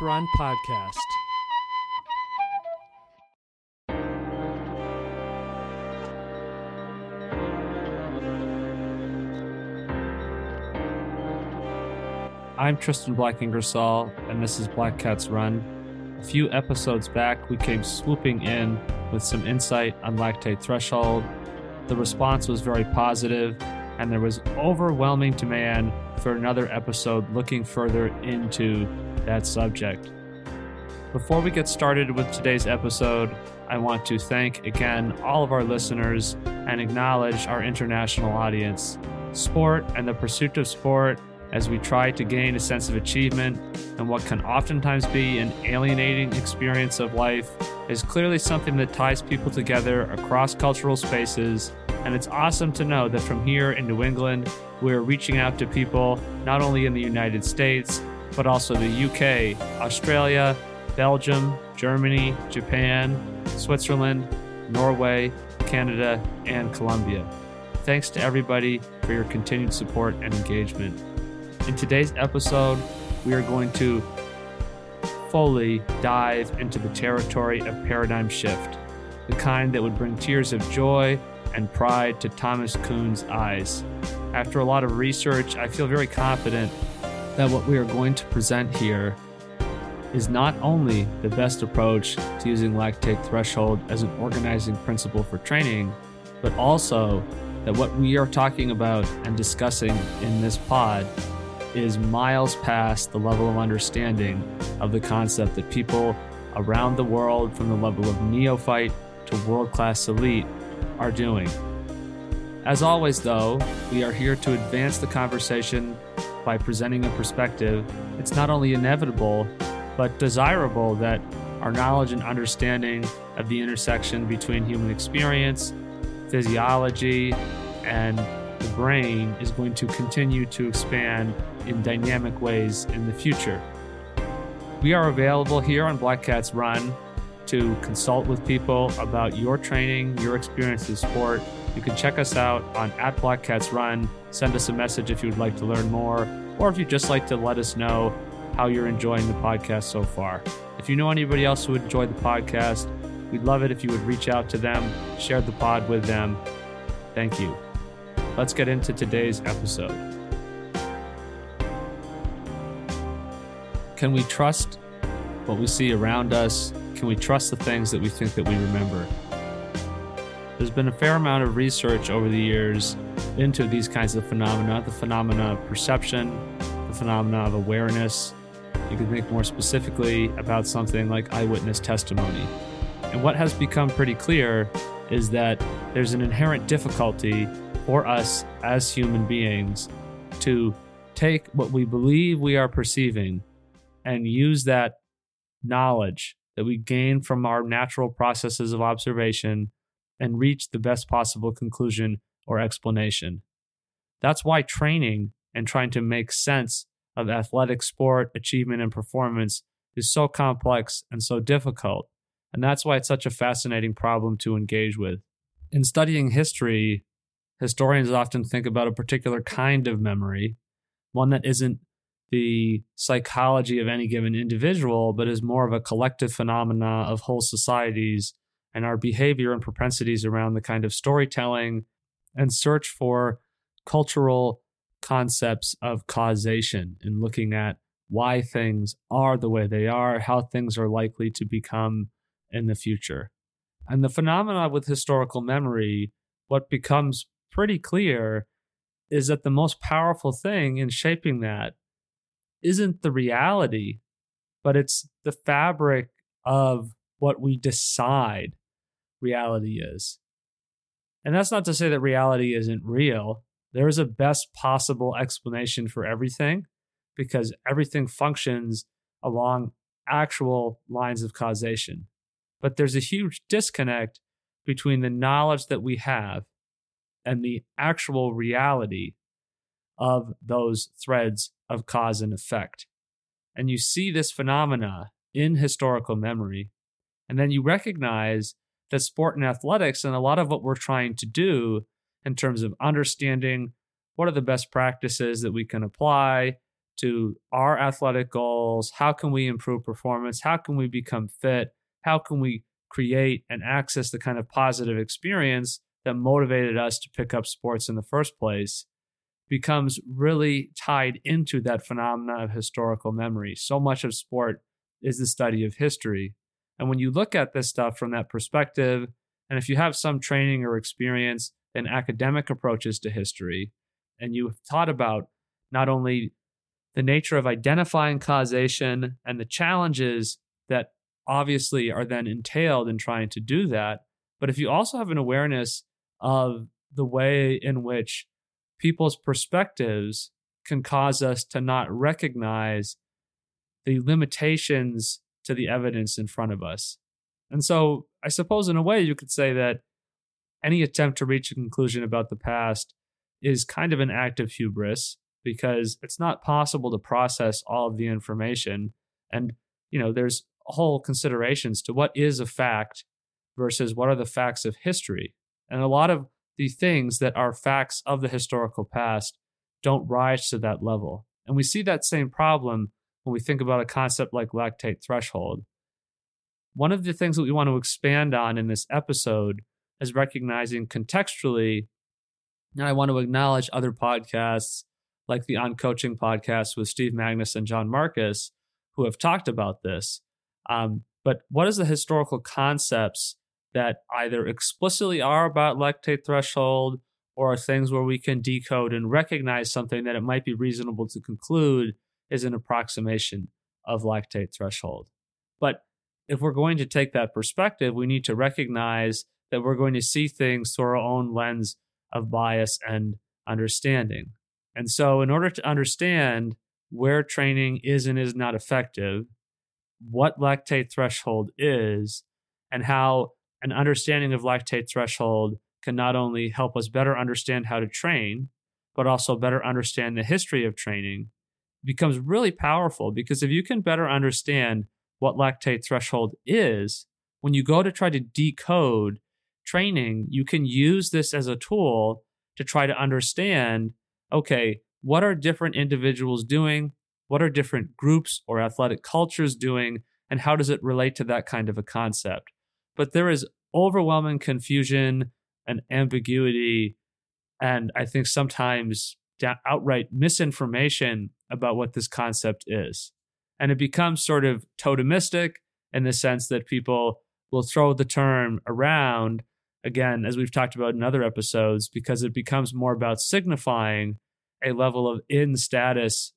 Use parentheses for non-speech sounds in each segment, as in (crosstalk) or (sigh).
Run podcast. I'm Tristan Black Ingersoll, and this is Black Cats Run. A few episodes back, we came swooping in with some insight on lactate threshold. The response was very positive, and there was overwhelming demand for another episode looking further into that subject. Before we get started with today's episode, I want to thank again all of our listeners and acknowledge our international audience. Sport and the pursuit of sport as we try to gain a sense of achievement and what can oftentimes be an alienating experience of life is clearly something that ties people together across cultural spaces. And it's awesome to know that from here in New England, we're reaching out to people not only in the United States, but also the UK, Australia, Belgium, Germany, Japan, Switzerland, Norway, Canada, and Colombia. Thanks to everybody for your continued support and engagement. In today's episode, we are going to fully dive into the territory of paradigm shift, the kind that would bring tears of joy and pride to Thomas Kuhn's eyes. After a lot of research, I feel very confident that what we are going to present here is not only the best approach to using lactate threshold as an organizing principle for training, but also that what we are talking about and discussing in this pod is miles past the level of understanding of the concept that people around the world, from the level of neophyte to world class elite, are doing. As always, though, we are here to advance the conversation by presenting a perspective. It's not only inevitable, but desirable that our knowledge and understanding of the intersection between human experience, physiology, and the brain is going to continue to expand in dynamic ways in the future. We are available here on Black Cats Run to consult with people about your training, your experience in sport. You can check us out on at Black Cats Run. Send us a message if you would like to learn more, or if you'd just like to let us know how you're enjoying the podcast so far. If you know anybody else who would enjoy the podcast, we'd love it if you would reach out to them, share the pod with them. Thank you. Let's get into today's episode. Can we trust what we see around us? Can we trust the things that we think that we remember? There's been a fair amount of research over the years into these kinds of phenomena the phenomena of perception, the phenomena of awareness. You can think more specifically about something like eyewitness testimony. And what has become pretty clear is that there's an inherent difficulty for us as human beings to take what we believe we are perceiving and use that knowledge that we gain from our natural processes of observation and reach the best possible conclusion or explanation. That's why training and trying to make sense of athletic sport, achievement, and performance is so complex and so difficult. And that's why it's such a fascinating problem to engage with. In studying history, historians often think about a particular kind of memory, one that isn't the psychology of any given individual, but is more of a collective phenomena of whole societies and our behavior and propensities around the kind of storytelling and search for cultural concepts of causation and looking at why things are the way they are, how things are likely to become in the future. And the phenomena with historical memory, what becomes pretty clear is that the most powerful thing in shaping that isn't the reality, but it's the fabric of what we decide reality is. And that's not to say that reality isn't real. There is a best possible explanation for everything because everything functions along actual lines of causation. But there's a huge disconnect between the knowledge that we have and the actual reality of those threads of cause and effect. And you see this phenomena in historical memory. And then you recognize that sport and athletics and a lot of what we're trying to do in terms of understanding what are the best practices that we can apply to our athletic goals. How can we improve performance? How can we become fit? How can we create and access the kind of positive experience that motivated us to pick up sports in the first place? Becomes really tied into that phenomena of historical memory. So much of sport is the study of history. And when you look at this stuff from that perspective, and if you have some training or experience in academic approaches to history, and you've thought about not only the nature of identifying causation and the challenges that obviously are then entailed in trying to do that, but if you also have an awareness of the way in which people's perspectives can cause us to not recognize the limitations to the evidence in front of us. And so, I suppose, in a way, you could say that any attempt to reach a conclusion about the past is kind of an act of hubris because it's not possible to process all of the information. And, you know, there's whole considerations to what is a fact versus what are the facts of history. And a lot of the things that are facts of the historical past don't rise to that level. And we see that same problem when we think about a concept like lactate threshold. One of the things that we want to expand on in this episode is recognizing contextually, and I want to acknowledge other podcasts like the On Coaching podcast with Steve Magness and John Marcus, who have talked about this. Um, but what is the historical concepts that either explicitly are about lactate threshold or are things where we can decode and recognize something that it might be reasonable to conclude is an approximation of lactate threshold. But if we're going to take that perspective, we need to recognize that we're going to see things through our own lens of bias and understanding. And so, in order to understand where training is and is not effective, what lactate threshold is, and how an understanding of lactate threshold can not only help us better understand how to train, but also better understand the history of training becomes really powerful because if you can better understand what lactate threshold is, when you go to try to decode training, you can use this as a tool to try to understand okay, what are different individuals doing? What are different groups or athletic cultures doing? And how does it relate to that kind of a concept? But there is overwhelming confusion and ambiguity, and I think sometimes outright misinformation about what this concept is. And it becomes sort of totemistic in the sense that people will throw the term around, again, as we've talked about in other episodes, because it becomes more about signifying a level of in status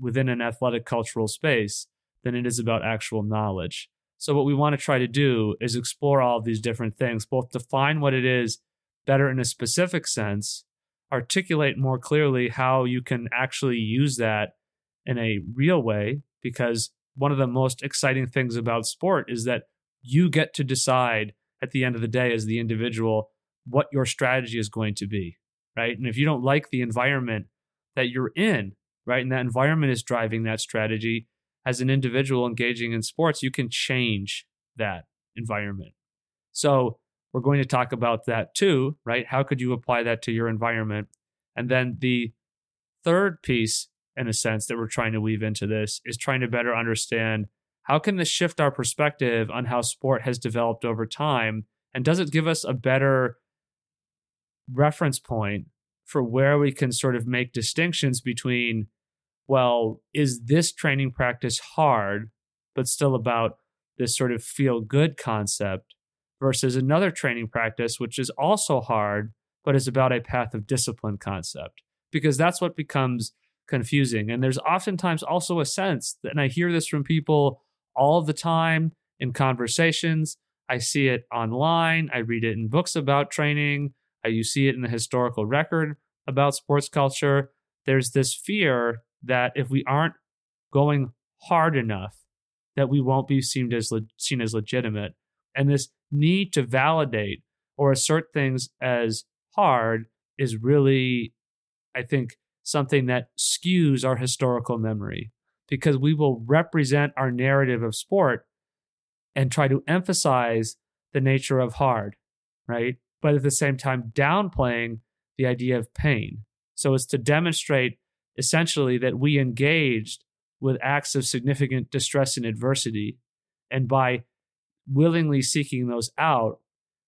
within an athletic cultural space than it is about actual knowledge. So, what we want to try to do is explore all of these different things, both define what it is better in a specific sense articulate more clearly how you can actually use that in a real way because one of the most exciting things about sport is that you get to decide at the end of the day as the individual what your strategy is going to be right? And if you don't like the environment that you're in right and that environment is driving that strategy as an individual engaging in sports you can change that environment. So we're going to talk about that too, right? How could you apply that to your environment? And then the third piece, in a sense, that we're trying to weave into this is trying to better understand how can this shift our perspective on how sport has developed over time? And does it give us a better reference point for where we can sort of make distinctions between, well, is this training practice hard, but still about this sort of feel good concept? Versus another training practice, which is also hard, but is about a path of discipline concept, because that's what becomes confusing. And there's oftentimes also a sense, that, and I hear this from people all the time in conversations. I see it online, I read it in books about training, you see it in the historical record about sports culture. There's this fear that if we aren't going hard enough, that we won't be seen as le- seen as legitimate. And this need to validate or assert things as hard is really, I think, something that skews our historical memory because we will represent our narrative of sport and try to emphasize the nature of hard, right? But at the same time, downplaying the idea of pain. So it's to demonstrate essentially that we engaged with acts of significant distress and adversity. And by willingly seeking those out,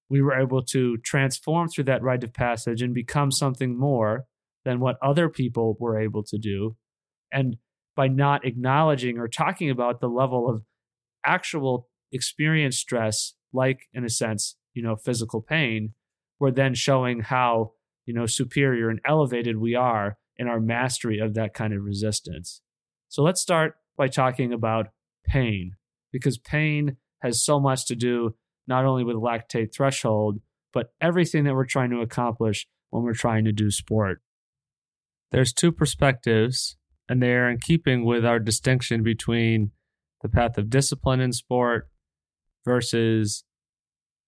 we were able to transform through that rite of passage and become something more than what other people were able to do. And by not acknowledging or talking about the level of actual experience stress, like in a sense, you know, physical pain, we're then showing how, you know, superior and elevated we are in our mastery of that kind of resistance. So let's start by talking about pain, because pain has so much to do not only with lactate threshold, but everything that we're trying to accomplish when we're trying to do sport. There's two perspectives, and they are in keeping with our distinction between the path of discipline in sport versus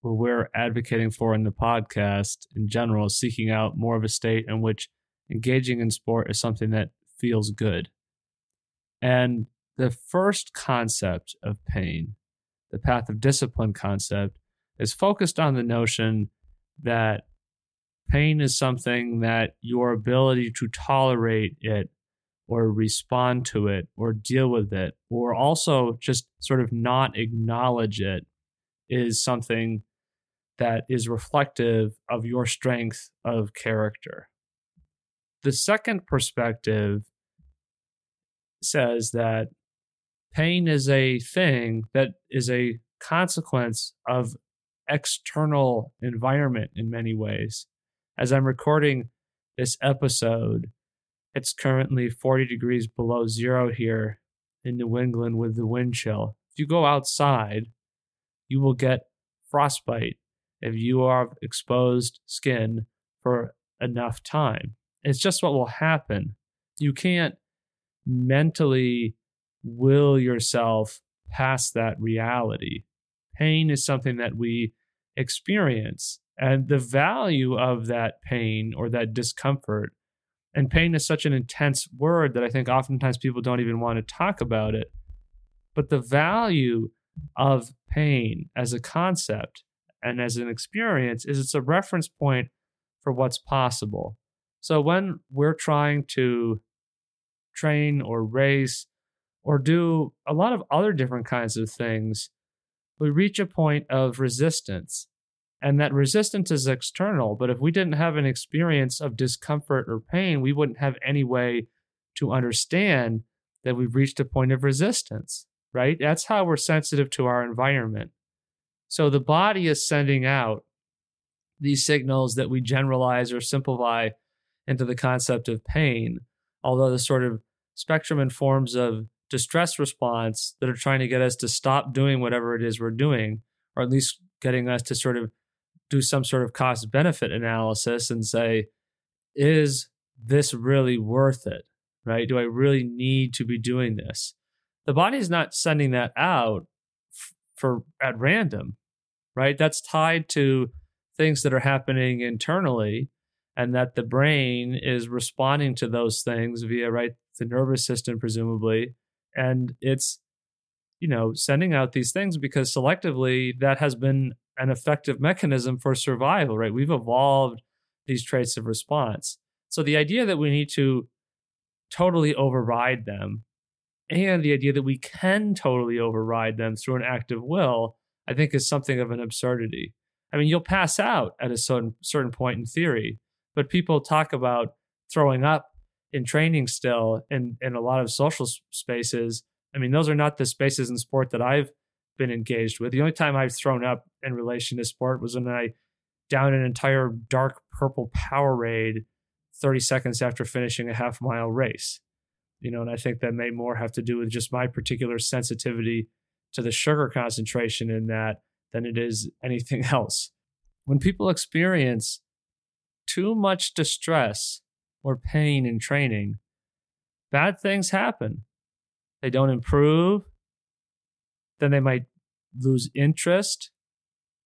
what we're advocating for in the podcast in general, seeking out more of a state in which engaging in sport is something that feels good. And the first concept of pain, the path of discipline concept, is focused on the notion that pain is something that your ability to tolerate it or respond to it or deal with it or also just sort of not acknowledge it is something that is reflective of your strength of character. The second perspective says that pain is a thing that is a consequence of external environment in many ways. As I'm recording this episode, it's currently 40 degrees below zero here in New England with the wind chill. If you go outside, you will get frostbite if you are exposed skin for enough time. It's just what will happen. You can't mentally will yourself past that reality. Pain is something that we experience, and the value of that pain or that discomfort. And pain is such an intense word that I think oftentimes people don't even want to talk about it. But the value of pain as a concept and as an experience is it's a reference point for what's possible. So when we're trying to train or race or do a lot of other different kinds of things, we reach a point of resistance. And that resistance is external. But if we didn't have an experience of discomfort or pain, we wouldn't have any way to understand that we've reached a point of resistance, right? That's how we're sensitive to our environment. So the body is sending out these signals that we generalize or simplify into the concept of pain, although the sort of spectrum and forms of distress response that are trying to get us to stop doing whatever it is we're doing, or at least getting us to sort of do some sort of cost benefit analysis and say, is this really worth it? Right? Do I really need to be doing this? The body is not sending that out f- for at random right? That's tied to things that are happening internally and that the brain is responding to those things via right the nervous system presumably and it's you know sending out these things because selectively that has been an effective mechanism for survival right we've evolved these traits of response so the idea that we need to totally override them and the idea that we can totally override them through an act of will I think is something of an absurdity. I mean, you'll pass out at a certain certain point in theory, but people talk about throwing up in training still in in a lot of social spaces. I mean, those are not the spaces in sport that I've been engaged with. The only time I've thrown up in relation to sport was when I downed an entire dark purple Powerade 30 seconds after finishing a half mile race. You know, and I think that may more have to do with just my particular sensitivity to the sugar concentration in that than it is anything (laughs) else. When people experience too much distress or pain in training, bad things happen. They don't improve, then they might lose interest,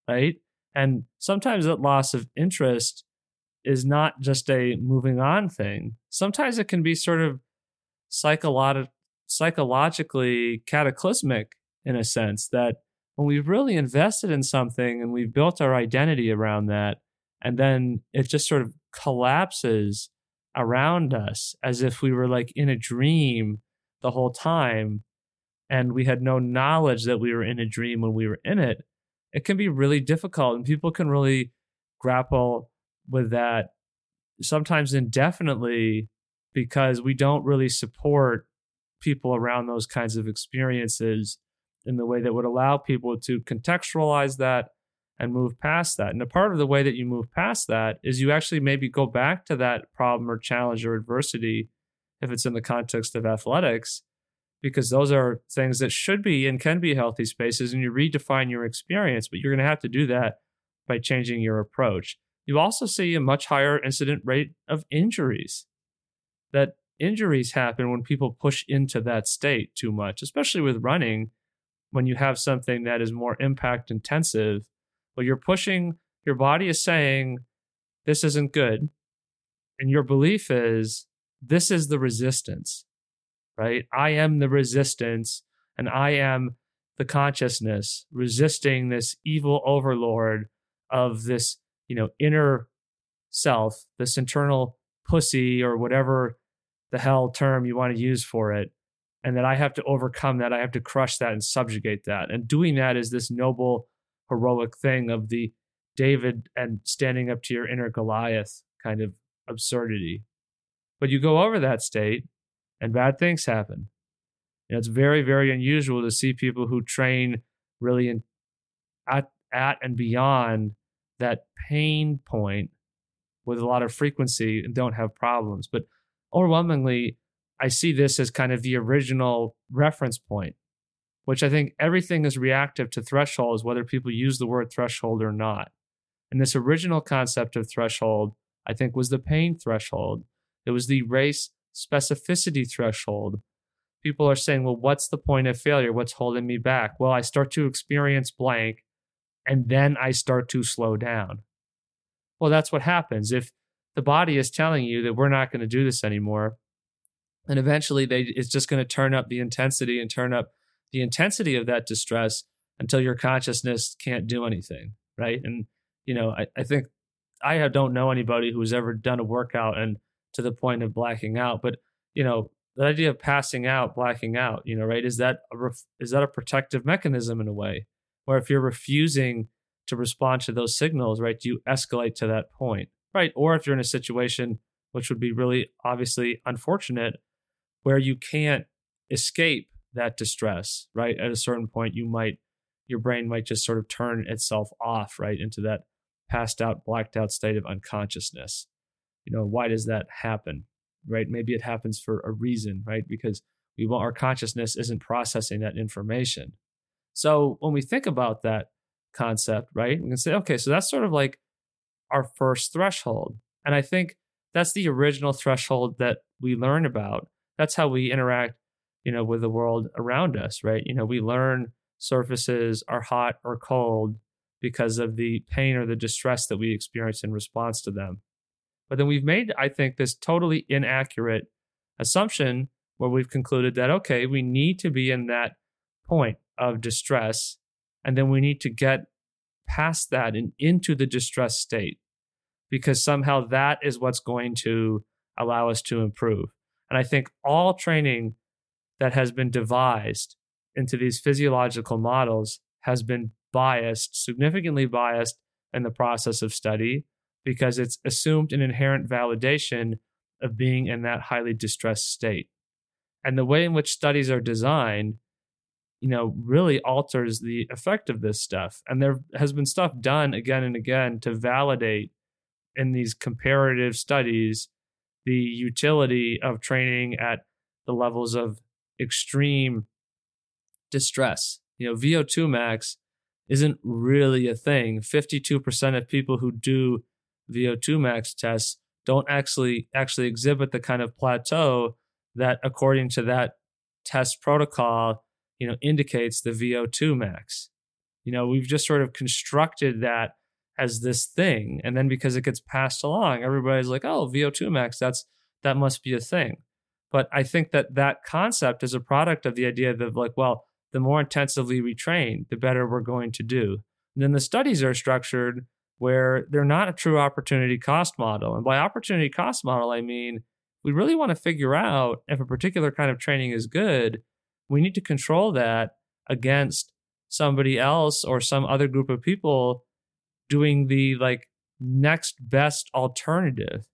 right? And sometimes that loss of interest is not just a moving on thing. Sometimes it can be sort of psycholo- psychologically cataclysmic in a sense that when we've really invested in something and we've built our identity around that, and then it just sort of collapses around us as if we were like in a dream the whole time and we had no knowledge that we were in a dream when we were in it, it can be really difficult and people can really grapple with that sometimes indefinitely because we don't really support people around those kinds of experiences in the way that would allow people to contextualize that and move past that. And a part of the way that you move past that is you actually maybe go back to that problem or challenge or adversity if it's in the context of athletics because those are things that should be and can be healthy spaces and you redefine your experience but you're going to have to do that by changing your approach you also see a much higher incident rate of injuries that injuries happen when people push into that state too much especially with running when you have something that is more impact intensive well you're pushing your body is saying this isn't good and your belief is this is the resistance right? I am the resistance and I am the consciousness resisting this evil overlord of this, you know, inner self, this internal pussy or whatever the hell term you want to use for it. And that I have to overcome that. I have to crush that and subjugate that. And doing that is this noble, heroic thing of the David and standing up to your inner Goliath kind of absurdity. But you go over that state and bad things happen. You know, it's very, very unusual to see people who train really in, at, at and beyond that pain point with a lot of frequency and don't have problems. But overwhelmingly, I see this as kind of the original reference point, which I think everything is reactive to thresholds, whether people use the word threshold or not. And this original concept of threshold, I think, was the pain threshold. It was the race specificity threshold. People are saying, well, what's the point of failure? What's holding me back? Well, I start to experience blank and then I start to slow down. Well, that's what happens. If the body is telling you that we're not going to do this anymore, and eventually they it's just going to turn up the intensity and turn up the intensity of that distress until your consciousness can't do anything. Right. And, you know, I, I think I don't know anybody who's ever done a workout and to the point of blacking out. But you know, the idea of passing out, blacking out, you know, right? Is that a ref- is that a protective mechanism in a way, where if you're refusing to respond to those signals, right, you escalate to that point, right? Or if you're in a situation which would be really obviously unfortunate, where you can't escape that distress, right? At a certain point, you might your brain might just sort of turn itself off, right, into that passed out, blacked out state of unconsciousness. You know why does that happen right? Maybe it happens for a reason right? Because we want our consciousness isn't processing that information. So when we think about that concept right we can say okay so that's sort of like our first threshold. And i think that's the original threshold that we learn about. That's how we interact you know with the world around us right you know we learn surfaces are hot or cold because of the pain or the distress that we experience in response to them but then we've made, I think, this totally inaccurate assumption where we've concluded that, okay, we need to be in that point of distress. And then we need to get past that and into the distress state because somehow that is what's going to allow us to improve. And I think all training that has been devised into these physiological models has been biased, significantly biased in the process of study because it's assumed an inherent validation of being in that highly distressed state. And the way in which studies are designed, you know, really alters the effect of this stuff. And there has been stuff done again and again to validate in these comparative studies the utility of training at the levels of extreme distress. You know, VO2 max isn't really a thing. 52% of people who do VO2 max tests don't actually actually exhibit the kind of plateau that according to that test protocol, you know, indicates the VO2 max. You know, we've just sort of constructed that as this thing and then because it gets passed along, everybody's like, "Oh, VO2 max, that's that must be a thing." But I think that that concept is a product of the idea that like, well, the more intensively we train, the better we're going to do. And then the studies are structured where they're not a true opportunity cost model. And by opportunity cost model, I mean we really want to figure out if a particular kind of training is good. We need to control that against somebody else or some other group of people doing the like next best alternative.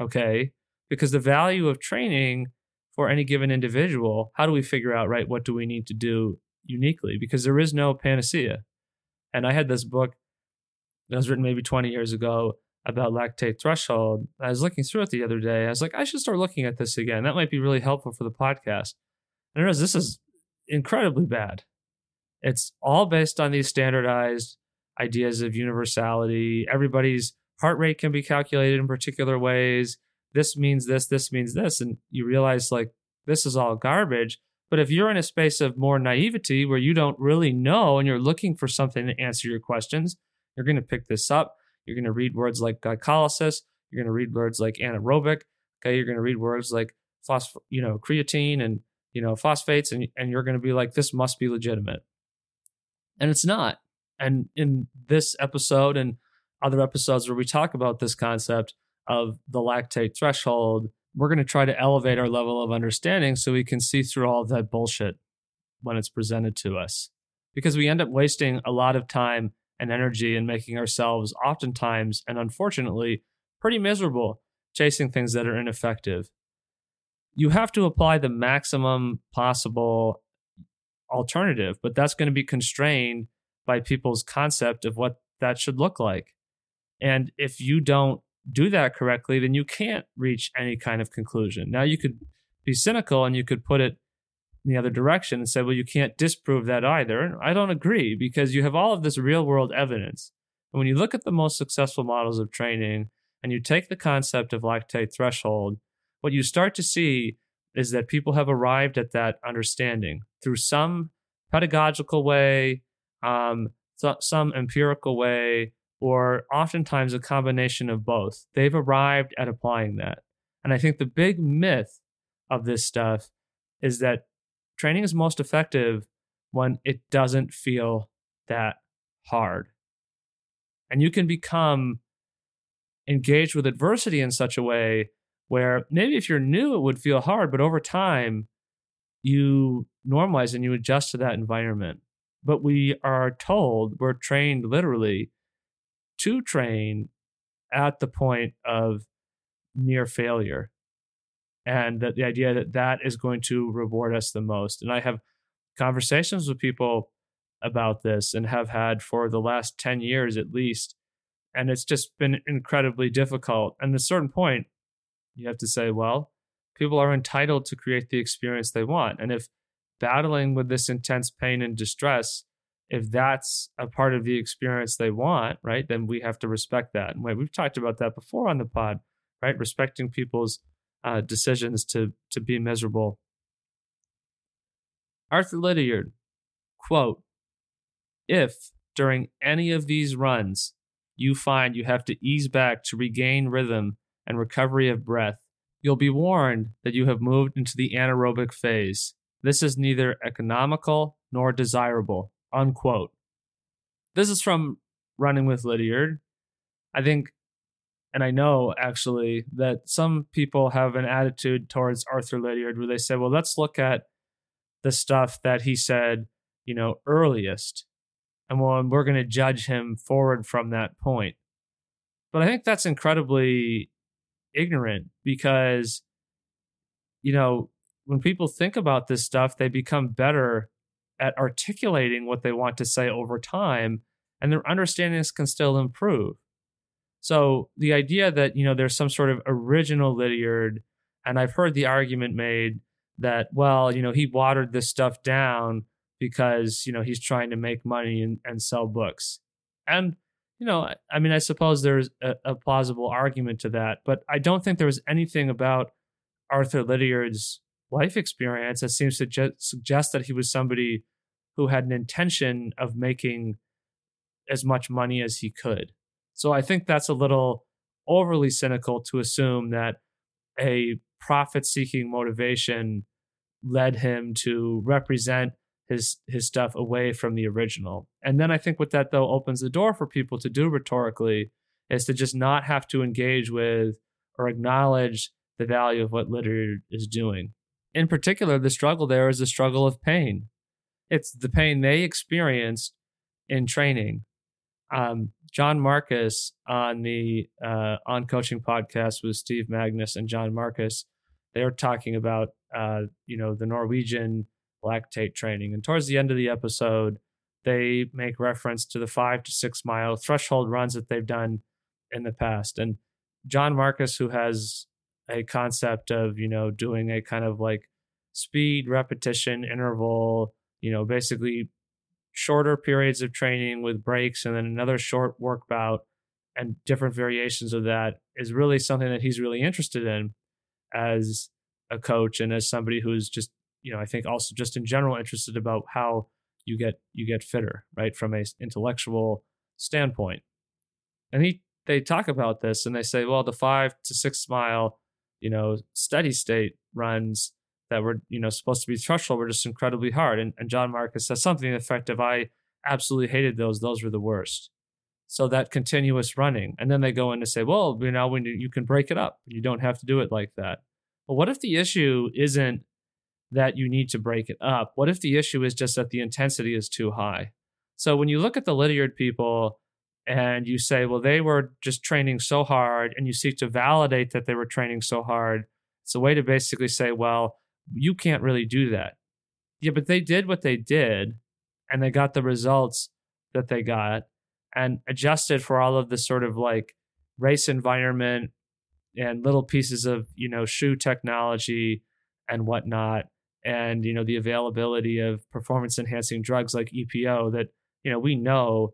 Okay. Because the value of training for any given individual, how do we figure out, right? What do we need to do uniquely? Because there is no panacea. And I had this book that was written maybe 20 years ago about lactate threshold. I was looking through it the other day. I was like, I should start looking at this again. That might be really helpful for the podcast. And I realized this is incredibly bad. It's all based on these standardized ideas of universality. Everybody's heart rate can be calculated in particular ways. This means this, this means this. And you realize, like, this is all garbage. But if you're in a space of more naivety where you don't really know and you're looking for something to answer your questions, you're going to pick this up. You're going to read words like glycolysis. You're going to read words like anaerobic. Okay, you're going to read words like phosphor, you know, creatine and you know phosphates, and and you're going to be like, this must be legitimate, and it's not. And in this episode and other episodes where we talk about this concept of the lactate threshold, we're going to try to elevate our level of understanding so we can see through all of that bullshit when it's presented to us. Because we end up wasting a lot of time and energy and making ourselves oftentimes and unfortunately pretty miserable chasing things that are ineffective. You have to apply the maximum possible alternative, but that's going to be constrained by people's concept of what that should look like. And if you don't do that correctly, then you can't reach any kind of conclusion. Now, you could be cynical and you could put it in the other direction and say, well, you can't disprove that either. And I don't agree because you have all of this real world evidence. And when you look at the most successful models of training and you take the concept of lactate threshold, what you start to see is that people have arrived at that understanding through some pedagogical way, um, some empirical way, or oftentimes a combination of both. They've arrived at applying that. And I think the big myth of this stuff is that training is most effective when it doesn't feel that hard. And you can become engaged with adversity in such a way where maybe if you're new, it would feel hard, but over time, you normalize and you adjust to that environment. But we are told, we're trained literally to train at the point of near failure and that the idea that that is going to reward us the most. And I have conversations with people about this and have had for the last 10 years at least. And it's just been incredibly difficult. And at a certain point, you have to say, well, people are entitled to create the experience they want. And if battling with this intense pain and distress, if that's a part of the experience they want, right, then we have to respect that. And we've talked about that before on the pod, right? Respecting people's uh, decisions to to be miserable. Arthur Lydiard, quote, if during any of these runs you find you have to ease back to regain rhythm and recovery of breath, you'll be warned that you have moved into the anaerobic phase. This is neither economical nor desirable. Unquote. This is from Running with Lydiard. I think and I know actually that some people have an attitude towards Arthur Lydiard where they say, well, let's look at the stuff that he said, you know, earliest. And well, we're going to judge him forward from that point. But I think that's incredibly ignorant because, you know, when people think about this stuff, they become better at articulating what they want to say over time, and their understandings can still improve. So the idea that you know there's some sort of original Lydiard, and I've heard the argument made that well you know he watered this stuff down because you know he's trying to make money and, and sell books, and you know I mean I suppose there's a, a plausible argument to that, but I don't think there was anything about Arthur Lydiard's life experience that seems to ju- suggest that he was somebody who had an intention of making as much money as he could. So I think that's a little overly cynical to assume that a profit seeking motivation led him to represent his his stuff away from the original. And then I think what that though opens the door for people to do rhetorically is to just not have to engage with or acknowledge the value of what Lydiard is doing. In particular, the struggle there is the struggle of pain. It's the pain they experienced in training. Um, John Marcus on the uh, On Coaching podcast with Steve Magness and John Marcus, they're talking about uh, you know the Norwegian lactate training, and towards the end of the episode, they make reference to the five to six mile threshold runs that they've done in the past. And John Marcus, who has a concept of you know doing a kind of like speed repetition interval you know basically shorter periods of training with breaks and then another short work bout and different variations of that is really something that he's really interested in as a coach and as somebody who's just you know i think also just in general interested about how you get you get fitter right from a intellectual standpoint. And he they talk about this and they say well the five to six mile you know, steady state runs that were, you know, supposed to be threshold were just incredibly hard. And, and John Marcus says something effective. I absolutely hated those. Those were the worst. So that continuous running. And then they go in to say, well, you know, when you can break it up, you don't have to do it like that. But what if the issue isn't that you need to break it up? What if the issue is just that the intensity is too high? So when you look at the Lydiard people, and you say, well, they were just training so hard, and you seek to validate that they were training so hard. It's a way to basically say, well, you can't really do that. Yeah, but they did what they did, and they got the results that they got, and adjusted for all of the sort of like race environment and little pieces of you know shoe technology and whatnot and you know the availability of performance enhancing drugs like EPO that you know we know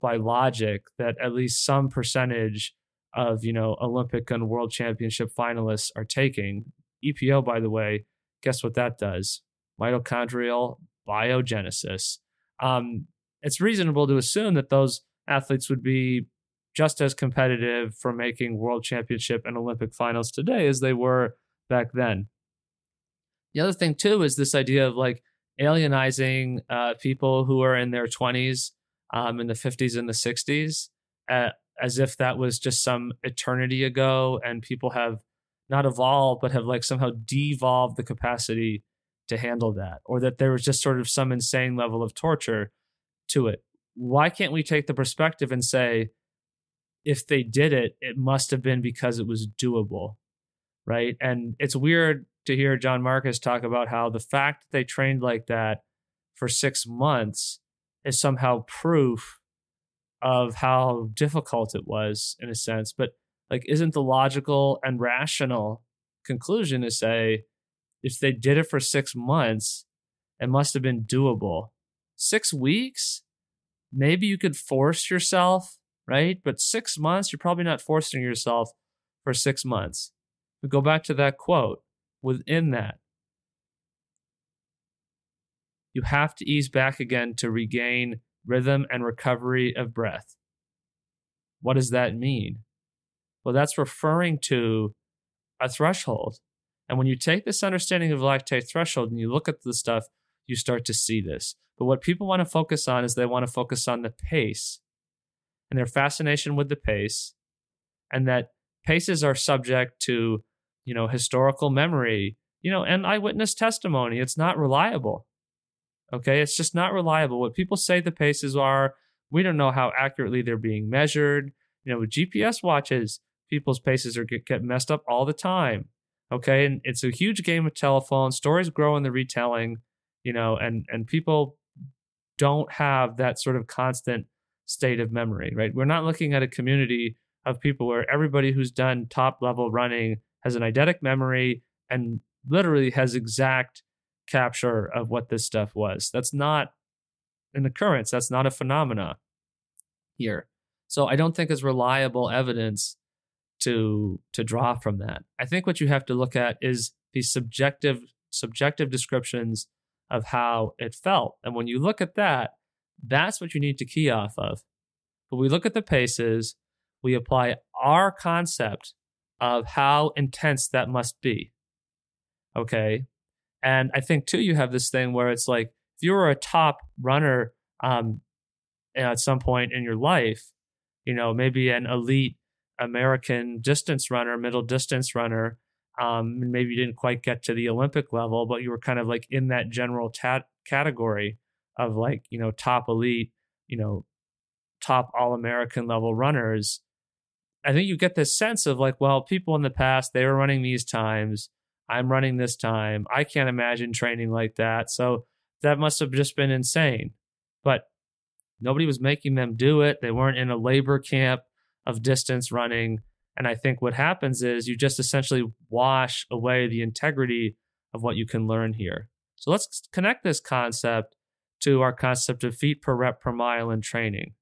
by logic that at least some percentage of you know Olympic and World Championship finalists are taking. EPO, by the way, guess what that does? Mitochondrial biogenesis. Um, it's reasonable to assume that those athletes would be just as competitive for making World Championship and Olympic finals today as they were back then. The other thing too is this idea of like alienizing uh, people who are in their 20s um, in the 50s and the 60s, uh, as if that was just some eternity ago, and people have not evolved, but have like somehow devolved the capacity to handle that, or that there was just sort of some insane level of torture to it. Why can't we take the perspective and say, if they did it, it must have been because it was doable, right? And it's weird to hear John Marcus talk about how the fact that they trained like that for six months is somehow proof of how difficult it was in a sense. But like isn't the logical and rational conclusion to say if they did it for 6 months it must have been doable. 6 weeks? Maybe you could force yourself right? But 6 months you're probably not forcing yourself for 6 months. But go back to that quote. Within that you have to ease back again to regain rhythm and recovery of breath. What does that mean? Well, that's referring to a threshold. And when you take this understanding of lactate threshold and you look at the stuff, you start to see this. But what people want to focus on is they want to focus on the pace and their fascination with the pace, and that paces are subject to, you know, historical memory, you know, and eyewitness testimony. It's not reliable. Okay, it's just not reliable. What people say the paces are, we don't know how accurately they're being measured. You know, with GPS watches, people's paces are get, get messed up all the time. Okay, and it's a huge game of telephone. Stories grow in the retelling, you know, and and people don't have that sort of constant state of memory, right? We're not looking at a community of people where everybody who's done top level running has an eidetic memory and literally has exact capture of what this stuff was. That's not an occurrence. That's not a phenomena here. So I don't think it's reliable evidence to to draw from that. I think what you have to look at is the subjective subjective descriptions of how it felt. And when you look at that, that's what you need to key off of. But we look at the paces, we apply our concept of how intense that must be. Okay. And I think too, you have this thing where it's like, if you were a top runner um, at some point in your life, you know, maybe an elite American distance runner, middle distance runner, um, maybe you didn't quite get to the Olympic level, but you were kind of like in that general tat- category of like, you know, top elite, you know, top all American level runners. I think you get this sense of like, well, people in the past, they were running these times. I'm running this time. I can't imagine training like that. So that must have just been insane. But nobody was making them do it. They weren't in a labor camp of distance running. And I think what happens is you just essentially wash away the integrity of what you can learn here. So let's connect this concept to our concept of feet per rep per mile in training.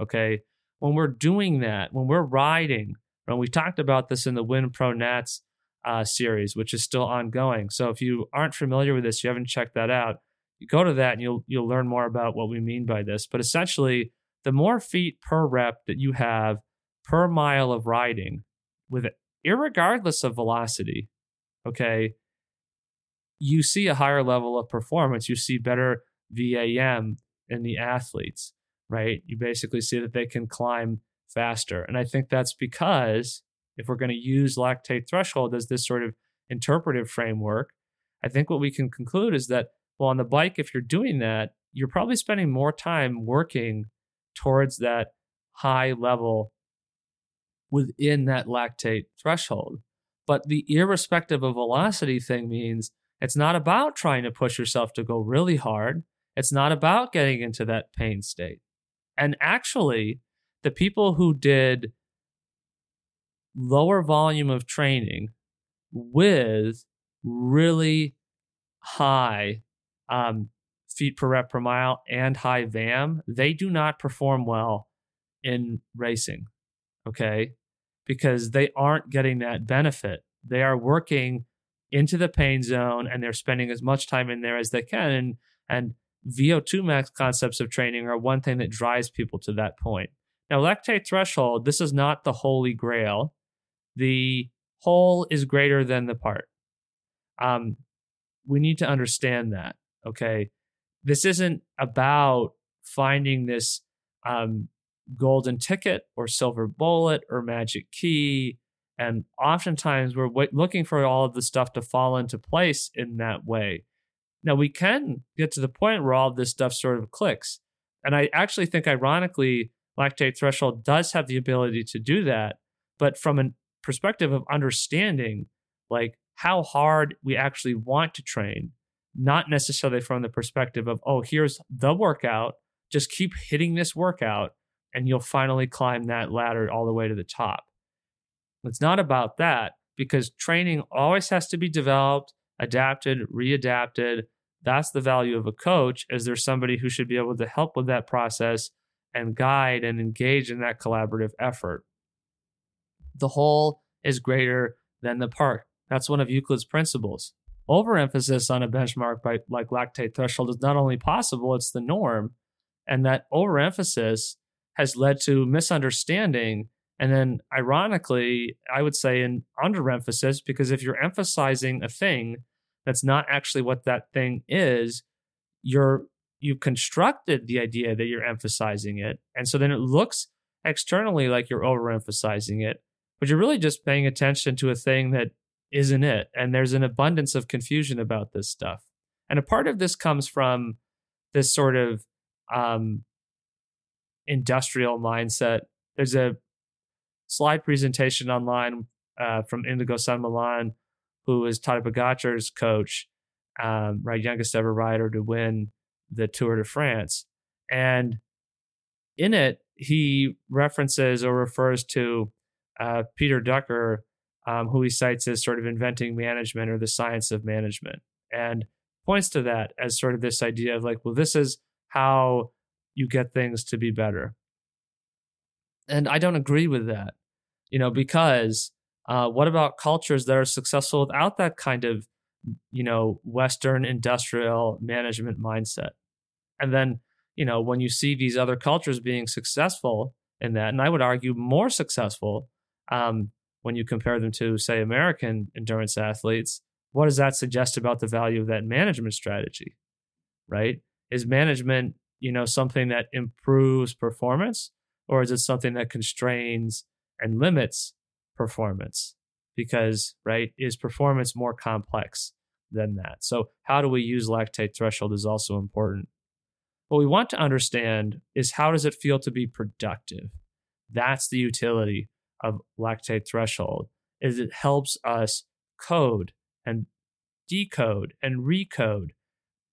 Okay. When we're doing that, when we're riding, and we talked about this in the Win Pro Nats uh, series, which is still ongoing. So if you aren't familiar with this, you haven't checked that out, you go to that and you'll you'll learn more about what we mean by this. But essentially, the more feet per rep that you have per mile of riding, with it, irregardless of velocity, okay, you see a higher level of performance. You see better VAM in the athletes, right? You basically see that they can climb faster. And I think that's because if we're going to use lactate threshold as this sort of interpretive framework, I think what we can conclude is that, well, on the bike, if you're doing that, you're probably spending more time working towards that high level within that lactate threshold. But the irrespective of velocity thing means it's not about trying to push yourself to go really hard. It's not about getting into that pain state. And actually, the people who did lower volume of training with really high um, feet per rep per mile and high VAM, they do not perform well in racing. Okay. Because they aren't getting that benefit. They are working into the pain zone and they're spending as much time in there as they can. And, and VO2 max concepts of training are one thing that drives people to that point. Now, lactate threshold, this is not the holy grail the whole is greater than the part. Um, we need to understand that. Okay. This isn't about finding this um, golden ticket or silver bullet or magic key. And oftentimes we're w- looking for all of the stuff to fall into place in that way. Now, we can get to the point where all of this stuff sort of clicks. And I actually think, ironically, lactate threshold does have the ability to do that. But from an perspective of understanding like how hard we actually want to train, not necessarily from the perspective of, oh, here's the workout, just keep hitting this workout and you'll finally climb that ladder all the way to the top. It's not about that because training always has to be developed, adapted, readapted. That's the value of a coach is there's somebody who should be able to help with that process and guide and engage in that collaborative effort the whole is greater than the part. That's one of Euclid's principles. Overemphasis on a benchmark by, like lactate threshold is not only possible, it's the norm. And that overemphasis has led to misunderstanding. And then, ironically, I would say an underemphasis, because if you're emphasizing a thing that's not actually what that thing is, you're you constructed the idea that you're emphasizing it. And so then it looks externally like you're overemphasizing it but you're really just paying attention to a thing that isn't it. And there's an abundance of confusion about this stuff. And a part of this comes from this sort of um, industrial mindset. There's a slide presentation online uh, from Iñigo San Millán, who is Tadej Pogacar's coach, um, right, youngest ever rider to win the Tour de France. And in it, he references or refers to uh, Peter Drucker, um, who he cites as sort of inventing management or the science of management, and points to that as sort of this idea of like, well, this is how you get things to be better. And I don't agree with that, you know, because uh, what about cultures that are successful without that kind of, you know, Western industrial management mindset? And then, you know, when you see these other cultures being successful in that, and I would argue more successful um, when you compare them to, say, American endurance athletes, what does that suggest about the value of that management strategy? Right? is management, you know, something that improves performance or is it something that constrains and limits performance? Because, right, is performance more complex than that? So, how do we use lactate threshold is also important. What we want to understand is how does it feel to be productive? That's the utility of lactate threshold is it helps us code and decode and recode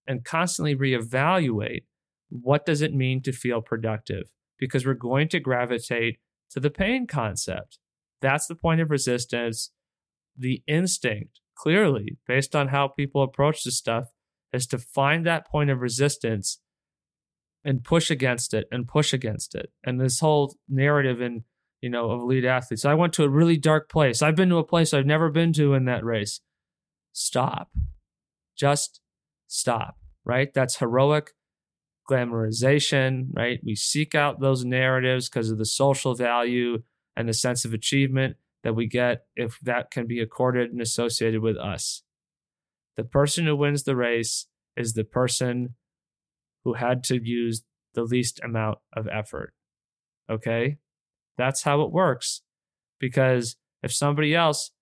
and constantly reevaluate what does it mean to feel productive because we're going to gravitate to the pain concept. That's the point of resistance. The instinct clearly based on how people approach this stuff is to find that point of resistance and push against it and push against it. And this whole narrative in you know, of elite athletes. I went to a really dark place. I've been to a place I've never been to in that race. Stop. Just stop, right? That's heroic glamorization, right? We seek out those narratives because of the social value and the sense of achievement that we get if that can be accorded and associated with us. The person who wins the race is the person who had to use the least amount of effort. Okay? That's how it works. Because if somebody else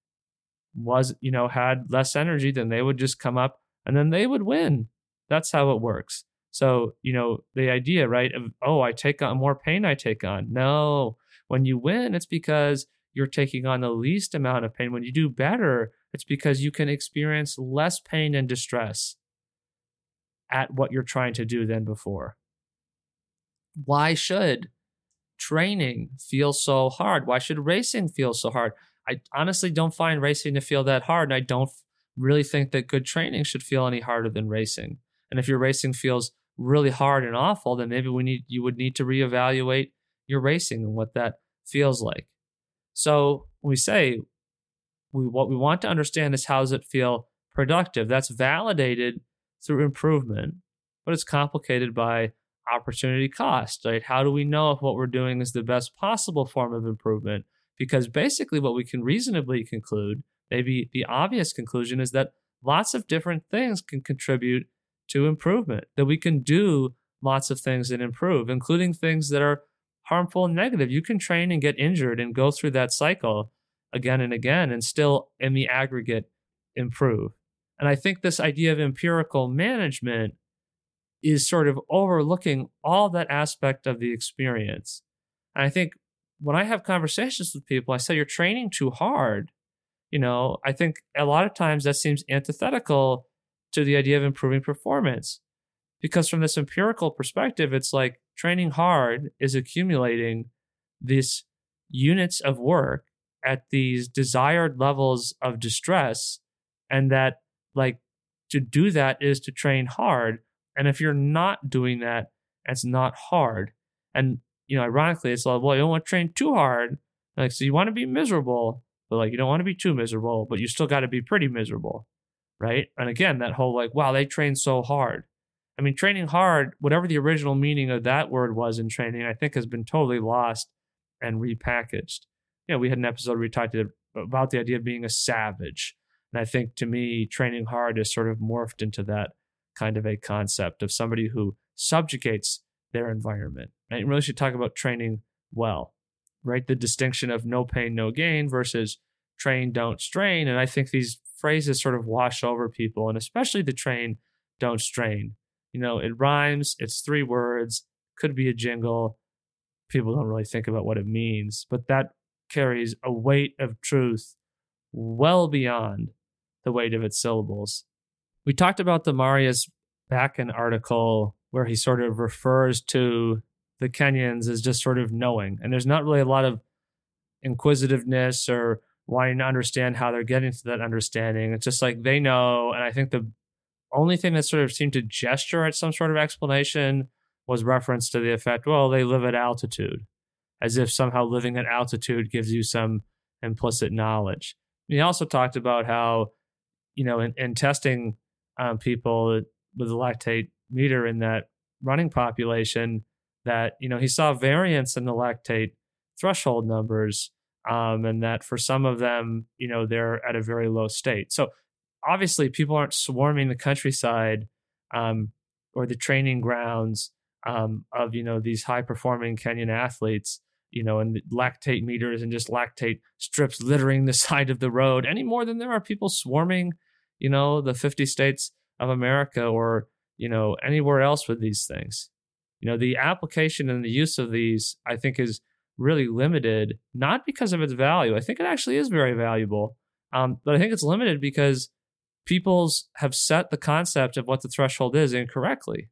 was, you know, had less energy, then they would just come up and then they would win. That's how it works. So, you know, the idea, right, of, oh, I take on more pain, I take on. No, when you win, it's because you're taking on the least amount of pain. When you do better, it's because you can experience less pain and distress at what you're trying to do than before. Why should training feel so hard? Why should racing feel so hard? I honestly don't find racing to feel that hard. And I don't really think that good training should feel any harder than racing. And if your racing feels really hard and awful, then maybe we need you would need to reevaluate your racing and what that feels like. So we say we what we want to understand is how does it feel productive? That's validated through improvement, but it's complicated by opportunity cost, right? How do we know if what we're doing is the best possible form of improvement? Because basically, what we can reasonably conclude, maybe the obvious conclusion, is that lots of different things can contribute to improvement, that we can do lots of things that improve, including things that are harmful and negative. You can train and get injured and go through that cycle again and again and still, in the aggregate, improve. And I think this idea of empirical management is sort of overlooking all that aspect of the experience. And I think when I have conversations with people, I say, You're training too hard. You know, I think a lot of times that seems antithetical to the idea of improving performance. Because from this empirical perspective, it's like training hard is accumulating these units of work at these desired levels of distress. And that, like, to do that is to train hard. And if you're not doing that, it's not hard. And you know, ironically, it's like, well, you don't want to train too hard. Like, so you want to be miserable, but like you don't want to be too miserable, but you still got to be pretty miserable, right? And again, that whole like, wow, they train so hard. I mean, training hard, whatever the original meaning of that word was in training, I think has been totally lost and repackaged. You know, we had an episode where we talked about the idea of being a savage. And I think to me, training hard is sort of morphed into that kind of a concept of somebody who subjugates their environment. Right? And really should talk about training well, right? The distinction of no pain, no gain versus train, don't strain. And I think these phrases sort of wash over people, and especially the train, don't strain. You know, it rhymes, it's three words, could be a jingle. People don't really think about what it means, but that carries a weight of truth well beyond the weight of its syllables. We talked about the Marius Bakken article where he sort of refers to the Kenyans as just sort of knowing. And there's not really a lot of inquisitiveness or wanting to understand how they're getting to that understanding. It's just like they know. And I think the only thing that sort of seemed to gesture at some sort of explanation was reference to the effect, well, they live at altitude, as if somehow living at altitude gives you some implicit knowledge. he also talked about how, you know, in, in testing um, people with the lactate meter in that running population that you know he saw variance in the lactate threshold numbers um, and that for some of them you know they're at a very low state. So obviously people aren't swarming the countryside um, or the training grounds um, of you know these high performing Kenyan athletes, you know, and lactate meters and just lactate strips littering the (laughs) side of the road any more than there are people swarming, you know, the 50 states of America or you know anywhere else with these things. You know, the application and the use of these, I think, is really limited, not because of its value. I think it actually is very valuable, um, but I think it's limited because people's have set the concept of what the threshold is incorrectly.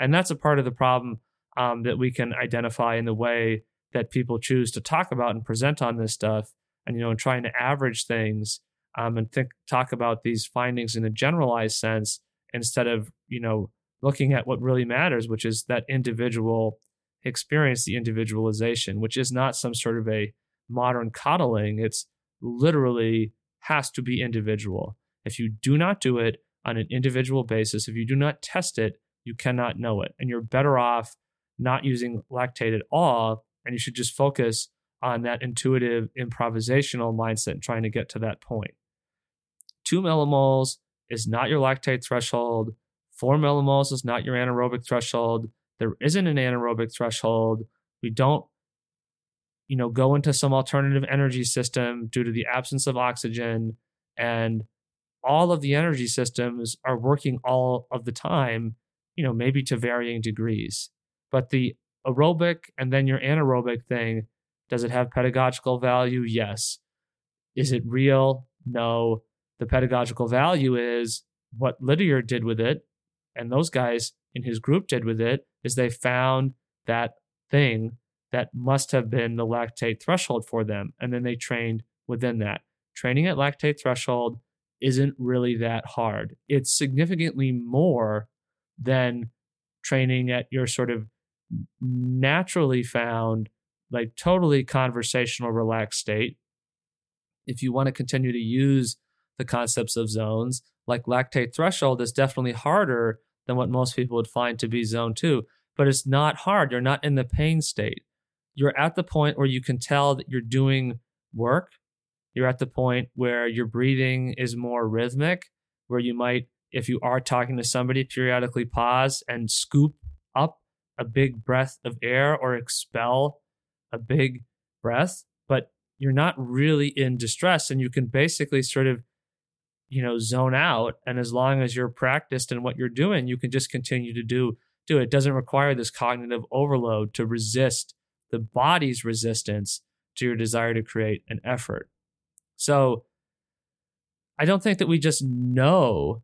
And that's a part of the problem um, that we can identify in the way that people choose to talk about and present on this stuff. And, you know, and trying to average things um, and think, talk about these findings in a generalized sense instead of, you know, looking at what really matters, which is that individual experience, the individualization, which is not some sort of a modern coddling. It's literally has to be individual. If you do not do it on an individual basis, if you do not test it, you cannot know it. And you're better off not using lactate at all. And you should just focus on that intuitive improvisational mindset and trying to get to that point. Two millimoles is not your lactate threshold. Four millimoles is not your anaerobic threshold. There isn't an anaerobic threshold. We don't, you know, go into some alternative energy system due to the absence of oxygen. And all of the energy systems are working all of the time, you know, maybe to varying degrees. But the aerobic and then your anaerobic thing, does it have pedagogical value? Yes. Is it real? No. The pedagogical value is what Lydiard did with it and those guys in his group did with it is they found that thing that must have been the lactate threshold for them. And then they trained within that. Training at lactate threshold isn't really that hard. It's significantly more than training at your sort of naturally found, like totally conversational, relaxed state. If you want to continue to use the concepts of zones, like lactate threshold is definitely harder than what most people would find to be zone two. But it's not hard. You're not in the pain state. You're at the point where you can tell that you're doing work. You're at the point where your breathing is more rhythmic, where you might, if you are talking to somebody, periodically pause and scoop up a big breath of air or expel a big breath. But you're not really in distress and you can basically sort of you know zone out and as long as you're practiced in what you're doing you can just continue to do do it. doesn't require this cognitive overload to resist the body's resistance to your desire to create an effort so i don't think that we just know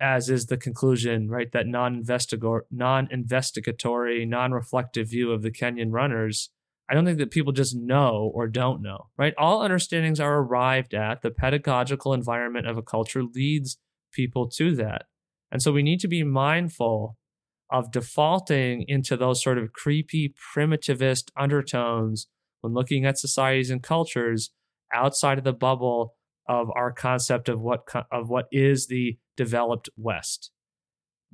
as is the conclusion right that non-investigatory non-reflective view of the kenyan runners I don't think that people just know or don't know, right? All understandings are arrived at. The pedagogical environment of a culture leads people to that. And so we need to be mindful of defaulting into those sort of creepy, primitivist undertones when looking at societies and cultures outside of the bubble of our concept of what of what is the developed West.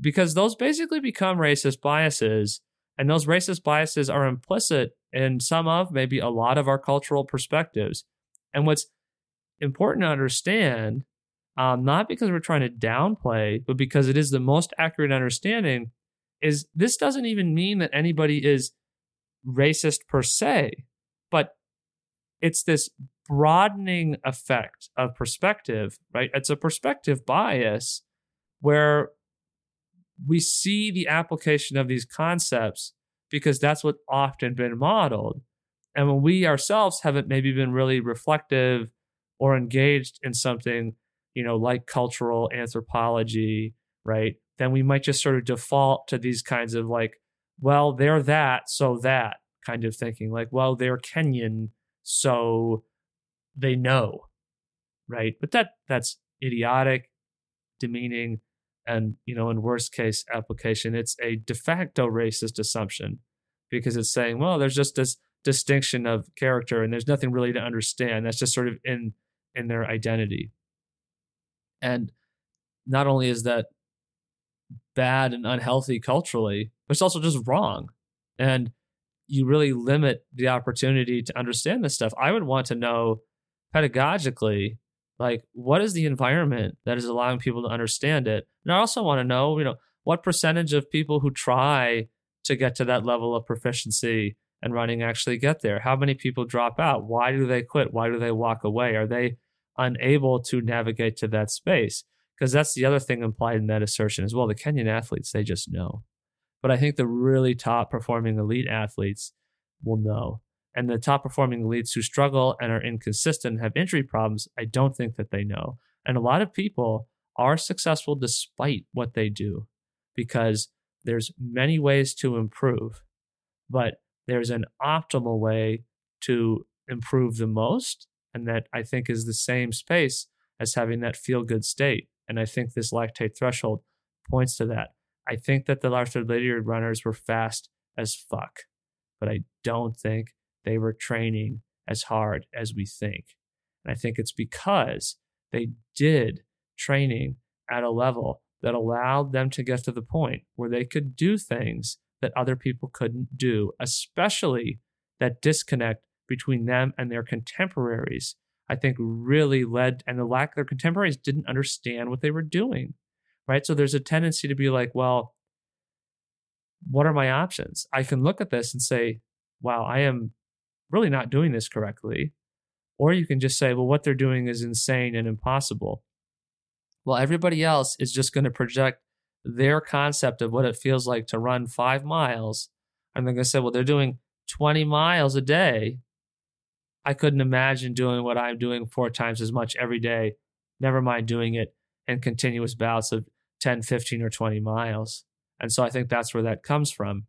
Because those basically become racist biases, and those racist biases are implicit in some of, maybe a lot of our cultural perspectives. And what's important to understand, um, not because we're trying to downplay, but because it is the most accurate understanding, is this doesn't even mean that anybody is racist per se, but it's this broadening effect of perspective, right? It's a perspective bias where we see the application of these concepts because that's what often been modeled. And when we ourselves haven't maybe been really reflective or engaged in something, you know, like cultural anthropology, right? Then we might just sort of default to these kinds of like, well, they're that, so that kind of thinking. Like, well, they're Kenyan, so they know, right? But that that's idiotic, demeaning, and you know in worst case application it's a de facto racist assumption because it's saying well there's just this distinction of character and there's nothing really to understand. That's just sort of in in their identity. And not only is that bad and unhealthy culturally but it's also just wrong. And you really limit the opportunity to understand this stuff. I would want to know pedagogically like what is the environment that is allowing people to understand it and i also want to know you know what percentage of people who try to get to that level of proficiency and running actually get there? How many people drop out? Why do they quit? Why do they walk away? Are they unable to navigate to that space? Because that's the other thing implied in that assertion as well. The Kenyan athletes, they just know. But I think the really top performing elite athletes will know. And the top performing elites who struggle and are inconsistent have injury problems, I don't think that they know. And a lot of people are successful despite what they do because there's many ways to improve, but there's an optimal way to improve the most. And that I think is the same space as having that feel good state. And I think this lactate threshold points to that. I think that the large lydiard runners were fast as fuck, but I don't think they were training as hard as we think. And I think it's because they did training at a level that allowed them to get to the point where they could do things that other people couldn't do, especially that disconnect between them and their contemporaries. I think really led, and the lack their contemporaries didn't understand what they were doing, right? So there's a tendency to be like, well, what are my options? I can look at this and say, wow, I am really not doing this correctly. Or you can just say, well, what they're doing is insane and impossible. Well, everybody else is just going to project their concept of what it feels like to run five miles. And they're going to say, well, they're doing 20 miles a day. I couldn't imagine doing what I'm doing four times as much every day, never mind doing it in continuous bouts of 10, 15, or 20 miles. And so I think that's where that comes from.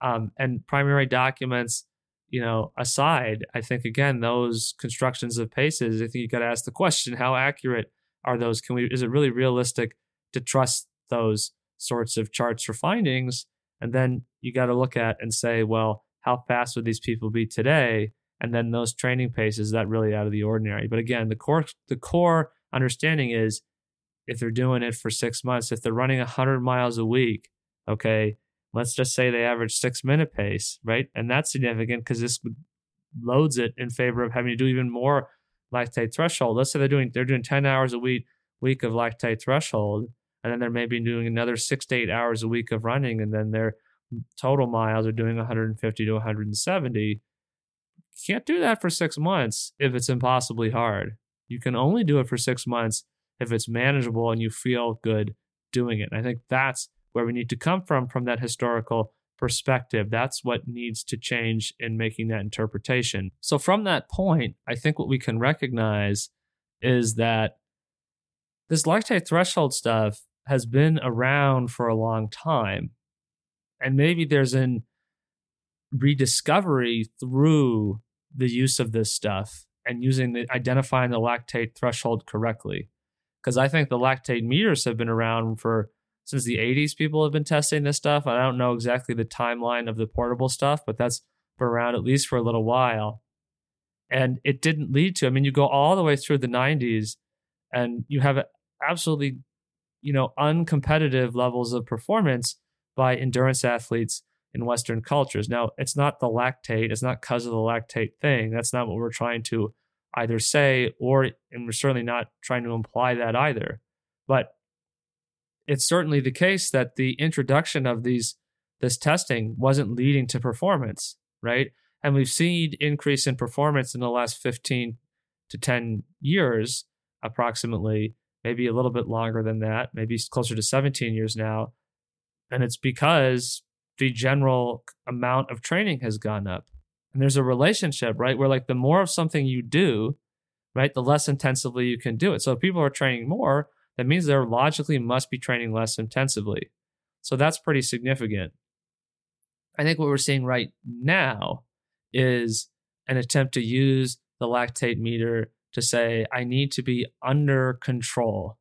Um, and primary documents, you know, aside, I think again those constructions of paces. I think you got to ask the question: (laughs) How accurate are those? Can we? Is it really realistic to trust those sorts of charts for findings? And then you got to look at and say, well, how fast would these people be today? And then those training paces that really out of the ordinary. But again, the core the core understanding is if they're doing it for six months, if they're running 100 miles a week, okay, let's just say they average six minute pace, right? And that's significant because this loads it in favor of having to do even more lactate threshold. Let's say they're doing they're doing 10 hours a week week of lactate threshold, and then they're maybe doing another six to eight hours a week of running, and then their total miles are doing 150 to 170. You can't do that for six months if it's impossibly hard. You can only do it for six months if it's manageable and you feel good doing it. And I think that's where we need to come from from that historical perspective. That's what needs to change in making that interpretation. So, from that point, I think what we can recognize is that this lactate threshold stuff has been around for a long time. And maybe there's an rediscovery through the use of this stuff and using the identifying the lactate threshold correctly because I think the lactate meters have been around for since the 80s. People have been testing this stuff. I don't know exactly the timeline of the portable stuff, but that's been around at least for a little while. And it didn't lead to, I mean, you go all the way through the 90s and you have absolutely, you know, uncompetitive levels of performance by endurance athletes in Western cultures. Now, it's not the lactate, it's not because of the lactate thing. That's not what we're trying to either say or and we're certainly not trying to imply that either but it's certainly the case that the introduction of these this testing wasn't leading to performance right and we've seen increase in performance in the last 15 to 10 years approximately maybe a little bit longer than that maybe closer to 17 years now and it's because the general amount of training has gone up and there's a relationship, right? Where like the more of something you do, right, the less intensively you can do it. So if people are training more, that means they're logically must be training less intensively. So that's pretty significant. I think what we're seeing right now is an attempt to use the lactate meter to say, I need to be under control,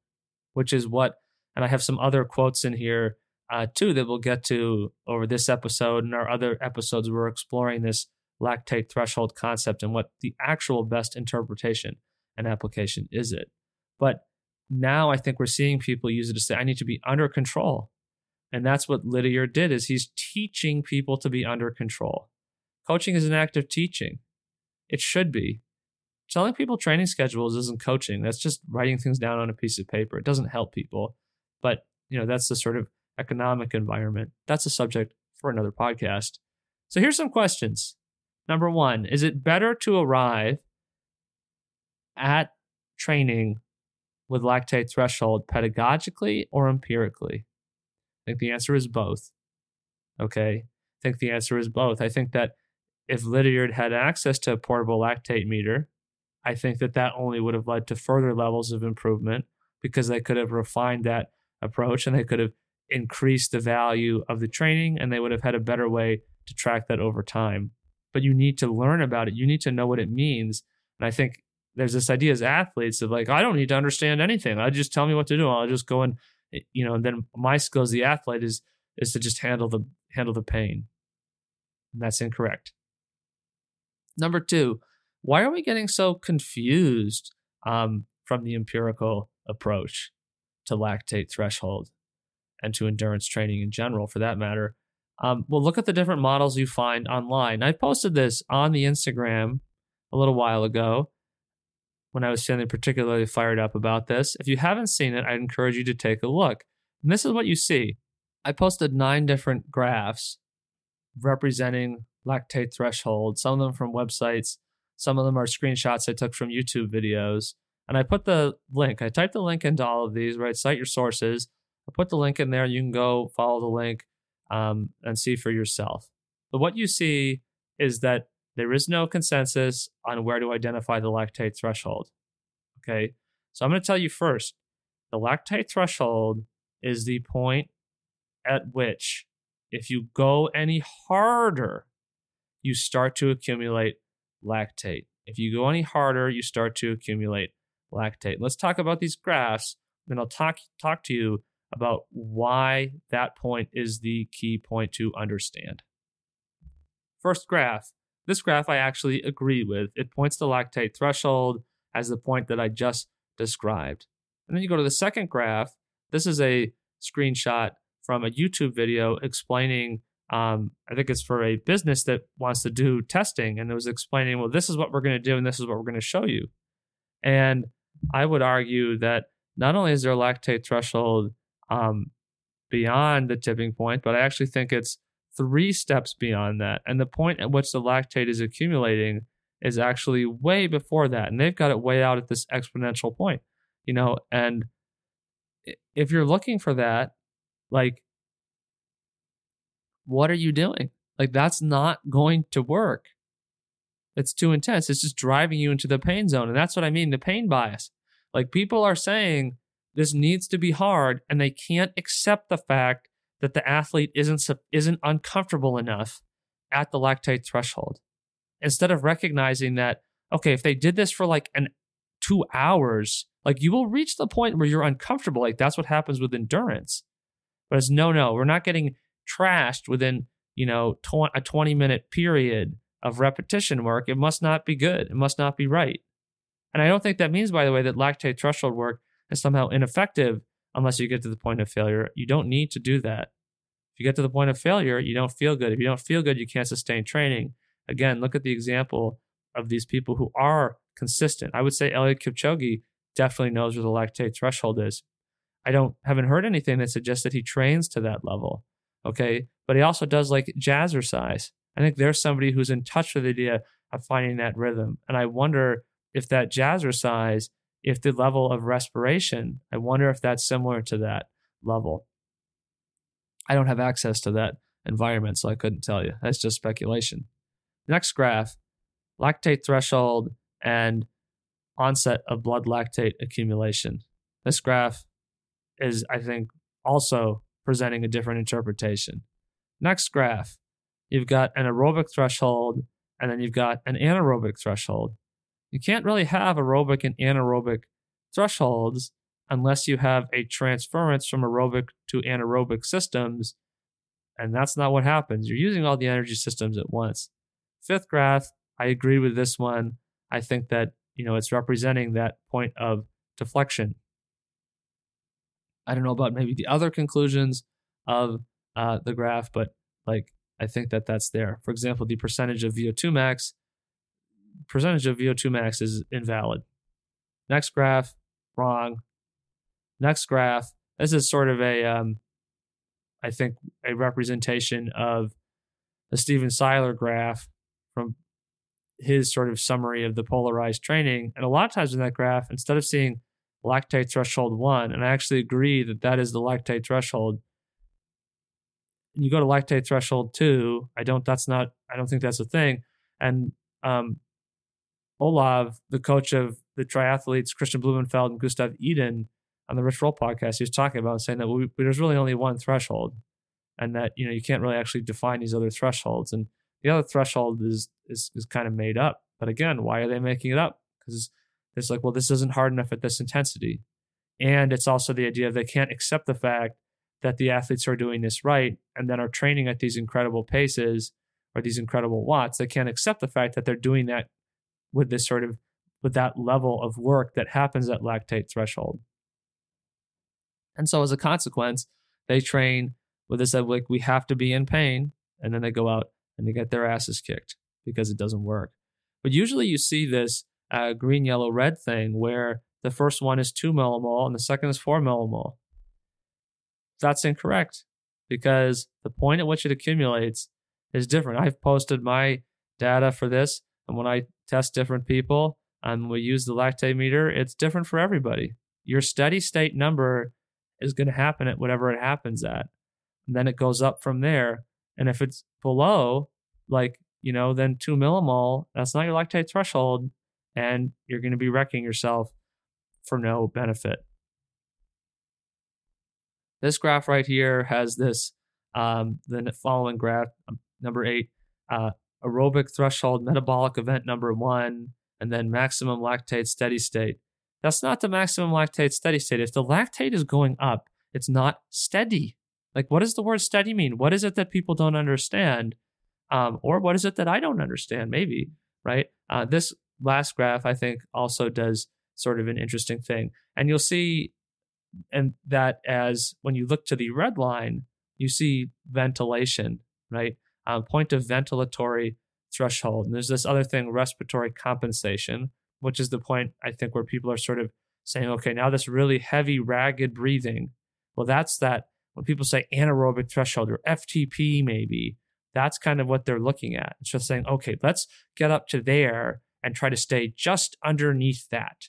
which is what, and I have some other quotes in here uh, too that we'll get to over this episode and our other episodes. We're exploring this lactate threshold concept and what the actual best interpretation and application is it. But now I think we're seeing people use it to say, I need to be under control. And that's what Lydiard did is he's teaching people to be under control. Coaching is an act of teaching. It should be. Telling people training schedules isn't coaching. That's just writing things down on a piece of paper. It doesn't help people. But you know, that's the sort of economic environment. That's a subject for another podcast. So here's some questions. Number one, is it better to arrive at training with lactate threshold pedagogically or empirically? I think the answer is both. Okay. I think the answer is both. I think that if Lydiard had access to a portable lactate meter, I think that that only would have led to further levels of improvement because they could have refined that approach and they could have increased the value of the training and they would have had a better way to track that over time. But you need to learn about it. You need to know what it means. And I think there's this idea as athletes of like, I don't need to understand anything. I just tell me what to do. I'll just go and you know, and then my skill as the athlete is is to just handle the handle the pain. And that's incorrect. Number two, why are we getting so confused um, from the empirical approach to lactate threshold and to endurance training in general, for that matter? Um, well, look at the different models you find online. I posted this on the Instagram a little while ago when I was feeling particularly fired up about this. If you haven't seen it, I encourage you to take a look. And this is what you see. I posted nine different graphs representing lactate threshold, some of them from websites, some of them are screenshots I took from YouTube videos. And I put the link, I typed the link into all of these, right? Cite your sources. I put the link in there. You can go follow the link um, and see for yourself. But what you see is that there is no consensus on where to identify the lactate threshold. Okay. So I'm going to tell you first the lactate threshold is the point at which, if you go any harder, you start to accumulate lactate. If you go any harder, you start to accumulate lactate. Let's talk about these graphs, then I'll talk talk to you about why that point is the key point to understand. First graph. This graph I actually agree with. It points to lactate threshold as the point that I just described. And then you go to the second graph. This is a screenshot from a YouTube video explaining um, I think it's for a business that wants to do testing, and it was explaining, well, this is what we're going to do, and this is what we're going to show you. And I would argue that not only is there a lactate threshold um, beyond the tipping point, but I actually think it's three steps beyond that. And the point at which the lactate is accumulating is actually way before that. And they've got it way out at this exponential point, you know. And if you're looking for that, like what are you doing? Like, that's not going to work. It's too intense. It's just driving you into the pain zone. And that's what I mean the pain bias. Like, people are saying this needs to be hard, and they can't accept the fact that the athlete isn't, isn't uncomfortable enough at the lactate threshold. Instead of recognizing that, okay, if they did this for like an two hours, like you will reach the point where you're uncomfortable. Like that's what happens with endurance. But it's no, no, we're not getting trashed within you know tw- a 20 minute period of repetition work it must not be good it must not be right and i don't think that means by the way that lactate threshold work is somehow ineffective unless you get to the point of failure you don't need to do that if you get to the point of failure you don't feel good if you don't feel good you can't sustain training again look at the example of these people who are consistent i would say Eliud Kipchoge definitely knows where the lactate threshold is i don't haven't heard anything that suggests that he trains to that level Okay. But he also does like jazzercise. I think there's somebody who's in touch with the idea of finding that rhythm. And I wonder if that jazzercise, if the level of respiration, I wonder if that's similar to that level. I don't have access to that environment, so I couldn't tell you. That's just speculation. Next graph lactate threshold and onset of blood lactate accumulation. This graph is, I think, also presenting a different interpretation. Next graph, you've got an aerobic threshold and then you've got an anaerobic threshold. You can't really have aerobic and anaerobic thresholds unless you have a transference from aerobic to anaerobic systems. And that's not what happens. You're using all the energy systems at once. Fifth graph, I agree with this one. I think that, you know, it's representing that point of deflection. I don't know about maybe the other conclusions of uh, the graph, but like I think that that's there. For example, the percentage of VO2 max, percentage of VO2 max is invalid. Next graph, wrong. Next graph, This is sort of a, um, I think, a representation of the Stephen Seiler graph from his sort of summary of the polarized training. And a lot of times in that graph, instead of seeing lactate threshold one, and I actually agree that that is the lactate threshold. You go to lactate threshold two. I don't. That's not. I don't think that's a thing. And um, Olav, the coach of the triathletes, Kristian Blummenfelt and Gustav Iden on the Rich Roll podcast, he was talking about saying that we, there's really only one threshold, and that you know you can't really actually define these other thresholds. And the other threshold is is is kind of made up. But again, why are they making it up? Because it's like, well, this isn't hard enough at this intensity. And it's also the idea they can't accept the fact that the athletes are doing this right and then are training at these incredible paces or these incredible watts. They can't accept the fact that they're doing that with this sort of with that level of work that happens at lactate threshold. And so as a consequence, they train with this like we have to be in pain, and then they go out and they get their asses kicked because it doesn't work. But usually you see this uh, green, yellow, red thing where the first one is two millimole and the second is four millimole. That's incorrect because the point at which it accumulates is different. I've posted my data for this, and when I test different people and we use the lactate meter, it's different for everybody. Your steady state number is going to happen at whatever it happens at. And then it goes up from there. And if it's below, like, you know, then two millimole, that's not your lactate threshold and you're going to be wrecking yourself for no benefit. This graph right here has this, um, the following graph, um, number eight, uh, aerobic threshold metabolic event number one, and then maximum lactate steady state. That's not the maximum lactate steady state. If the lactate is going up, it's not steady. Like, what does the word steady mean? What is it that people don't understand? Um, or what is it that I don't understand? Maybe, right? Uh, this last graph, I think, also does sort of an interesting thing. And you'll see and that as when you look to the red line, you see ventilation, right? Uh, point of ventilatory threshold. And there's this other thing, respiratory compensation, which is the point I think where people are sort of saying, okay, now this really heavy, ragged breathing. Well, that's that when people say anaerobic threshold or FTP, maybe that's kind of what they're looking at. It's just saying, okay, let's get up to there and try to stay just underneath that.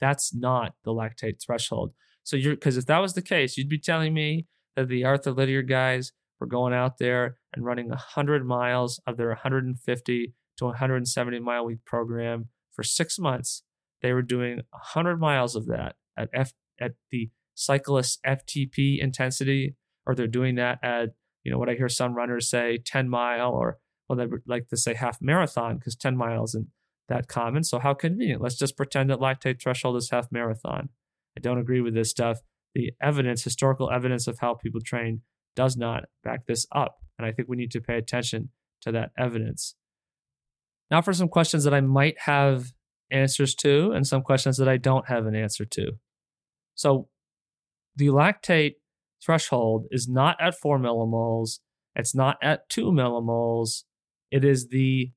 That's not the lactate threshold. So you're because if that was the case, you'd be telling me that the Arthur Lydiard guys were going out there and running 100 miles of their 150 to 170 mile week program for six months. They were doing 100 miles of that at F at the cyclist FTP intensity, or they're doing that at you know what I hear some runners say 10 mile or well, they like to say half marathon because 10 miles isn't that common. So how convenient. Let's just pretend that lactate threshold is half marathon. I don't agree with this stuff. The evidence, historical evidence of how people train, does not back this up. And I think we need to pay attention to that evidence. Now, for some questions that I might have answers to, and some questions that I don't have an answer to. So, the lactate threshold is not at four millimoles, it's not at two millimoles, it is the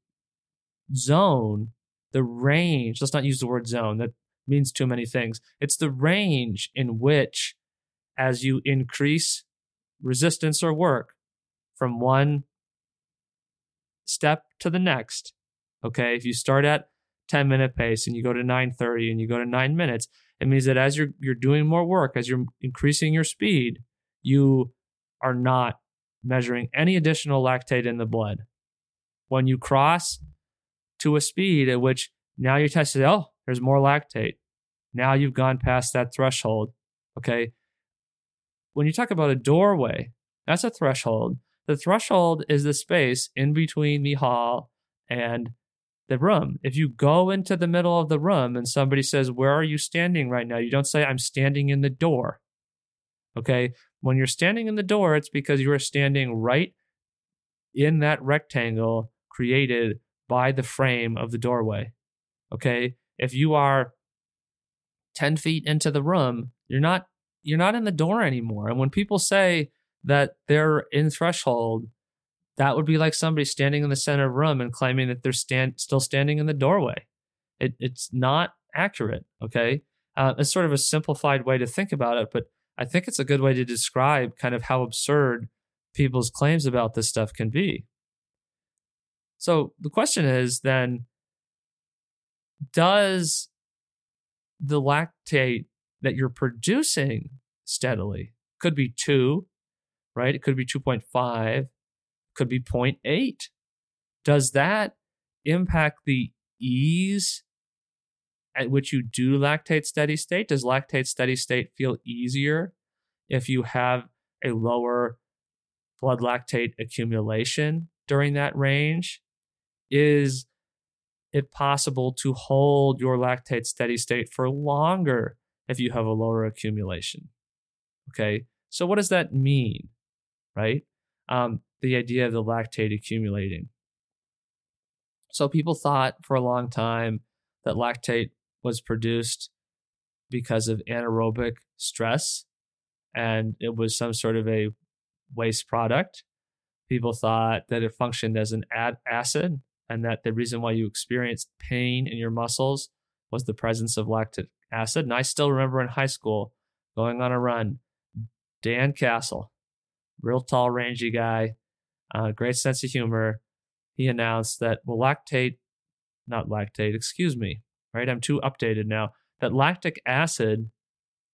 zone, the range. Let's not use the word zone, that means too many things. It's the range in which, as you increase resistance or work from one step to the next, okay, if you start at 10 minute pace and you go to 930 and you go to nine minutes, it means that as you're you're doing more work, as you're increasing your speed, you are not measuring any additional lactate in the blood. When you cross to a speed at which now you're testing, oh, there's more lactate. Now you've gone past that threshold. Okay. When you talk about a doorway, that's a threshold. The threshold is the space in between the hall and the room. If you go into the middle of the room and somebody says, Where are you standing right now? You don't say, I'm standing in the door. Okay. When you're standing in the door, it's because you are standing right in that rectangle created by the frame of the doorway. Okay. If you are 10 feet into the room, you're not you're not in the door anymore. And when people say that they're in threshold, that would be like somebody standing in the center of the room and claiming that they're stand, still standing in the doorway. It, it's not accurate. Okay. Uh, it's sort of a simplified way to think about it, but I think it's a good way to describe kind of how absurd people's claims about this stuff can be. So the question is then does the lactate that you're producing steadily could be 2, right? It could be 2.5, could be 0.8. Does that impact the ease at which you do lactate steady state? Does lactate steady state feel easier if you have a lower blood lactate accumulation during that range? Is it possible to hold your lactate steady state for longer if you have a lower accumulation? Okay, so what does that mean, right? Um, the idea of the lactate accumulating. So people thought for a long time that lactate was produced because of anaerobic stress and it was some sort of a waste product. People thought that it functioned as an ad- acid and that the reason why you experienced pain in your muscles was the presence of lactic acid. And I still remember in high school going on a run, Dan Castle, real tall, rangy guy, uh, great sense of humor. He announced that, well, lactate, not lactate, excuse me, right? I'm too updated now, that lactic acid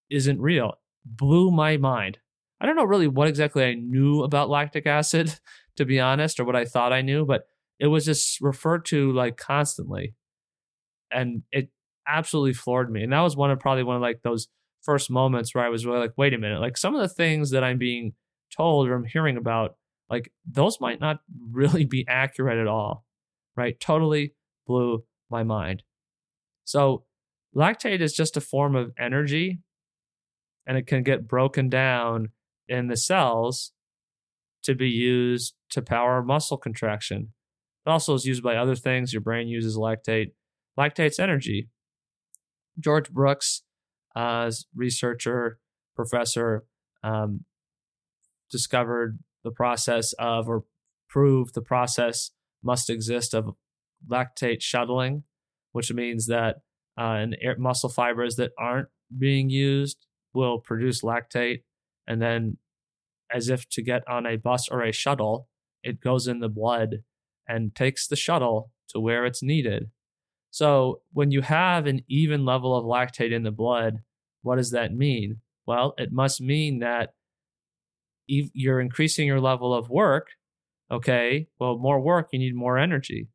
isn't real. Blew my mind. I don't know really what exactly I knew about lactic acid, (laughs) to be honest, or what I thought I knew, but it was just referred to like constantly. And it absolutely floored me. And that was one of probably one of like those first moments where I was really like, wait a minute, like some of the things that I'm being told or I'm hearing about, like those might not (laughs) really be accurate at all. Right. Totally blew my mind. So lactate is just a form of energy and it can get broken down in the cells to be used to power muscle contraction. It also is used by other things. Your brain uses lactate. Lactate's energy. George Brooks, uh, researcher, professor, um, discovered the process of or proved the process must exist of lactate shuttling, which means that uh, muscle fibers that aren't being used will produce lactate, and then, as if to get on a bus or a shuttle, it goes in the blood and takes the shuttle to where it's needed. So, when you have an even level of lactate in the blood, what does that mean? Well, it must mean that you're increasing your level of work. Okay, well, more work, you need more energy.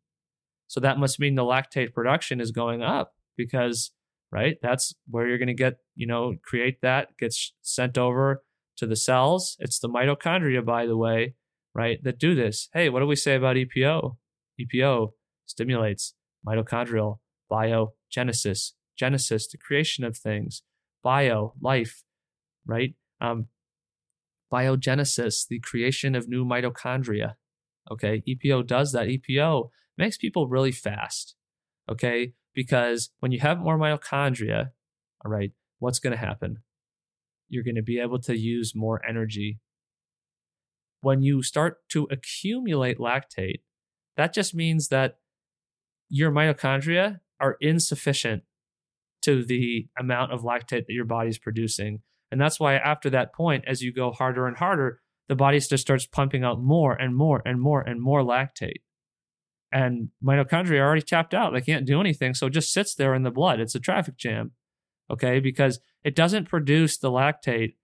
So, that must mean the lactate production is going up because, right, that's where you're going to get, you know, create that, gets sent over to the cells. It's the mitochondria, by the way, right, that do this. Hey, what do we say about EPO? EPO stimulates mitochondrial biogenesis, genesis, the creation of things, bio, life, right? Um, biogenesis, the creation of new mitochondria. Okay, EPO does that. EPO makes people really fast. Okay, because when you have more mitochondria, all right, what's going to happen? You're going to be able to use more energy when you start to accumulate lactate, that just means that your mitochondria are insufficient to the amount of lactate that your body's producing. And that's why after that point, as you go harder and harder, the body just starts pumping out more and more and more and more lactate. And mitochondria are already tapped out. They can't do anything. So it just sits there in the blood. It's a traffic jam. Okay. Because it doesn't produce the lactate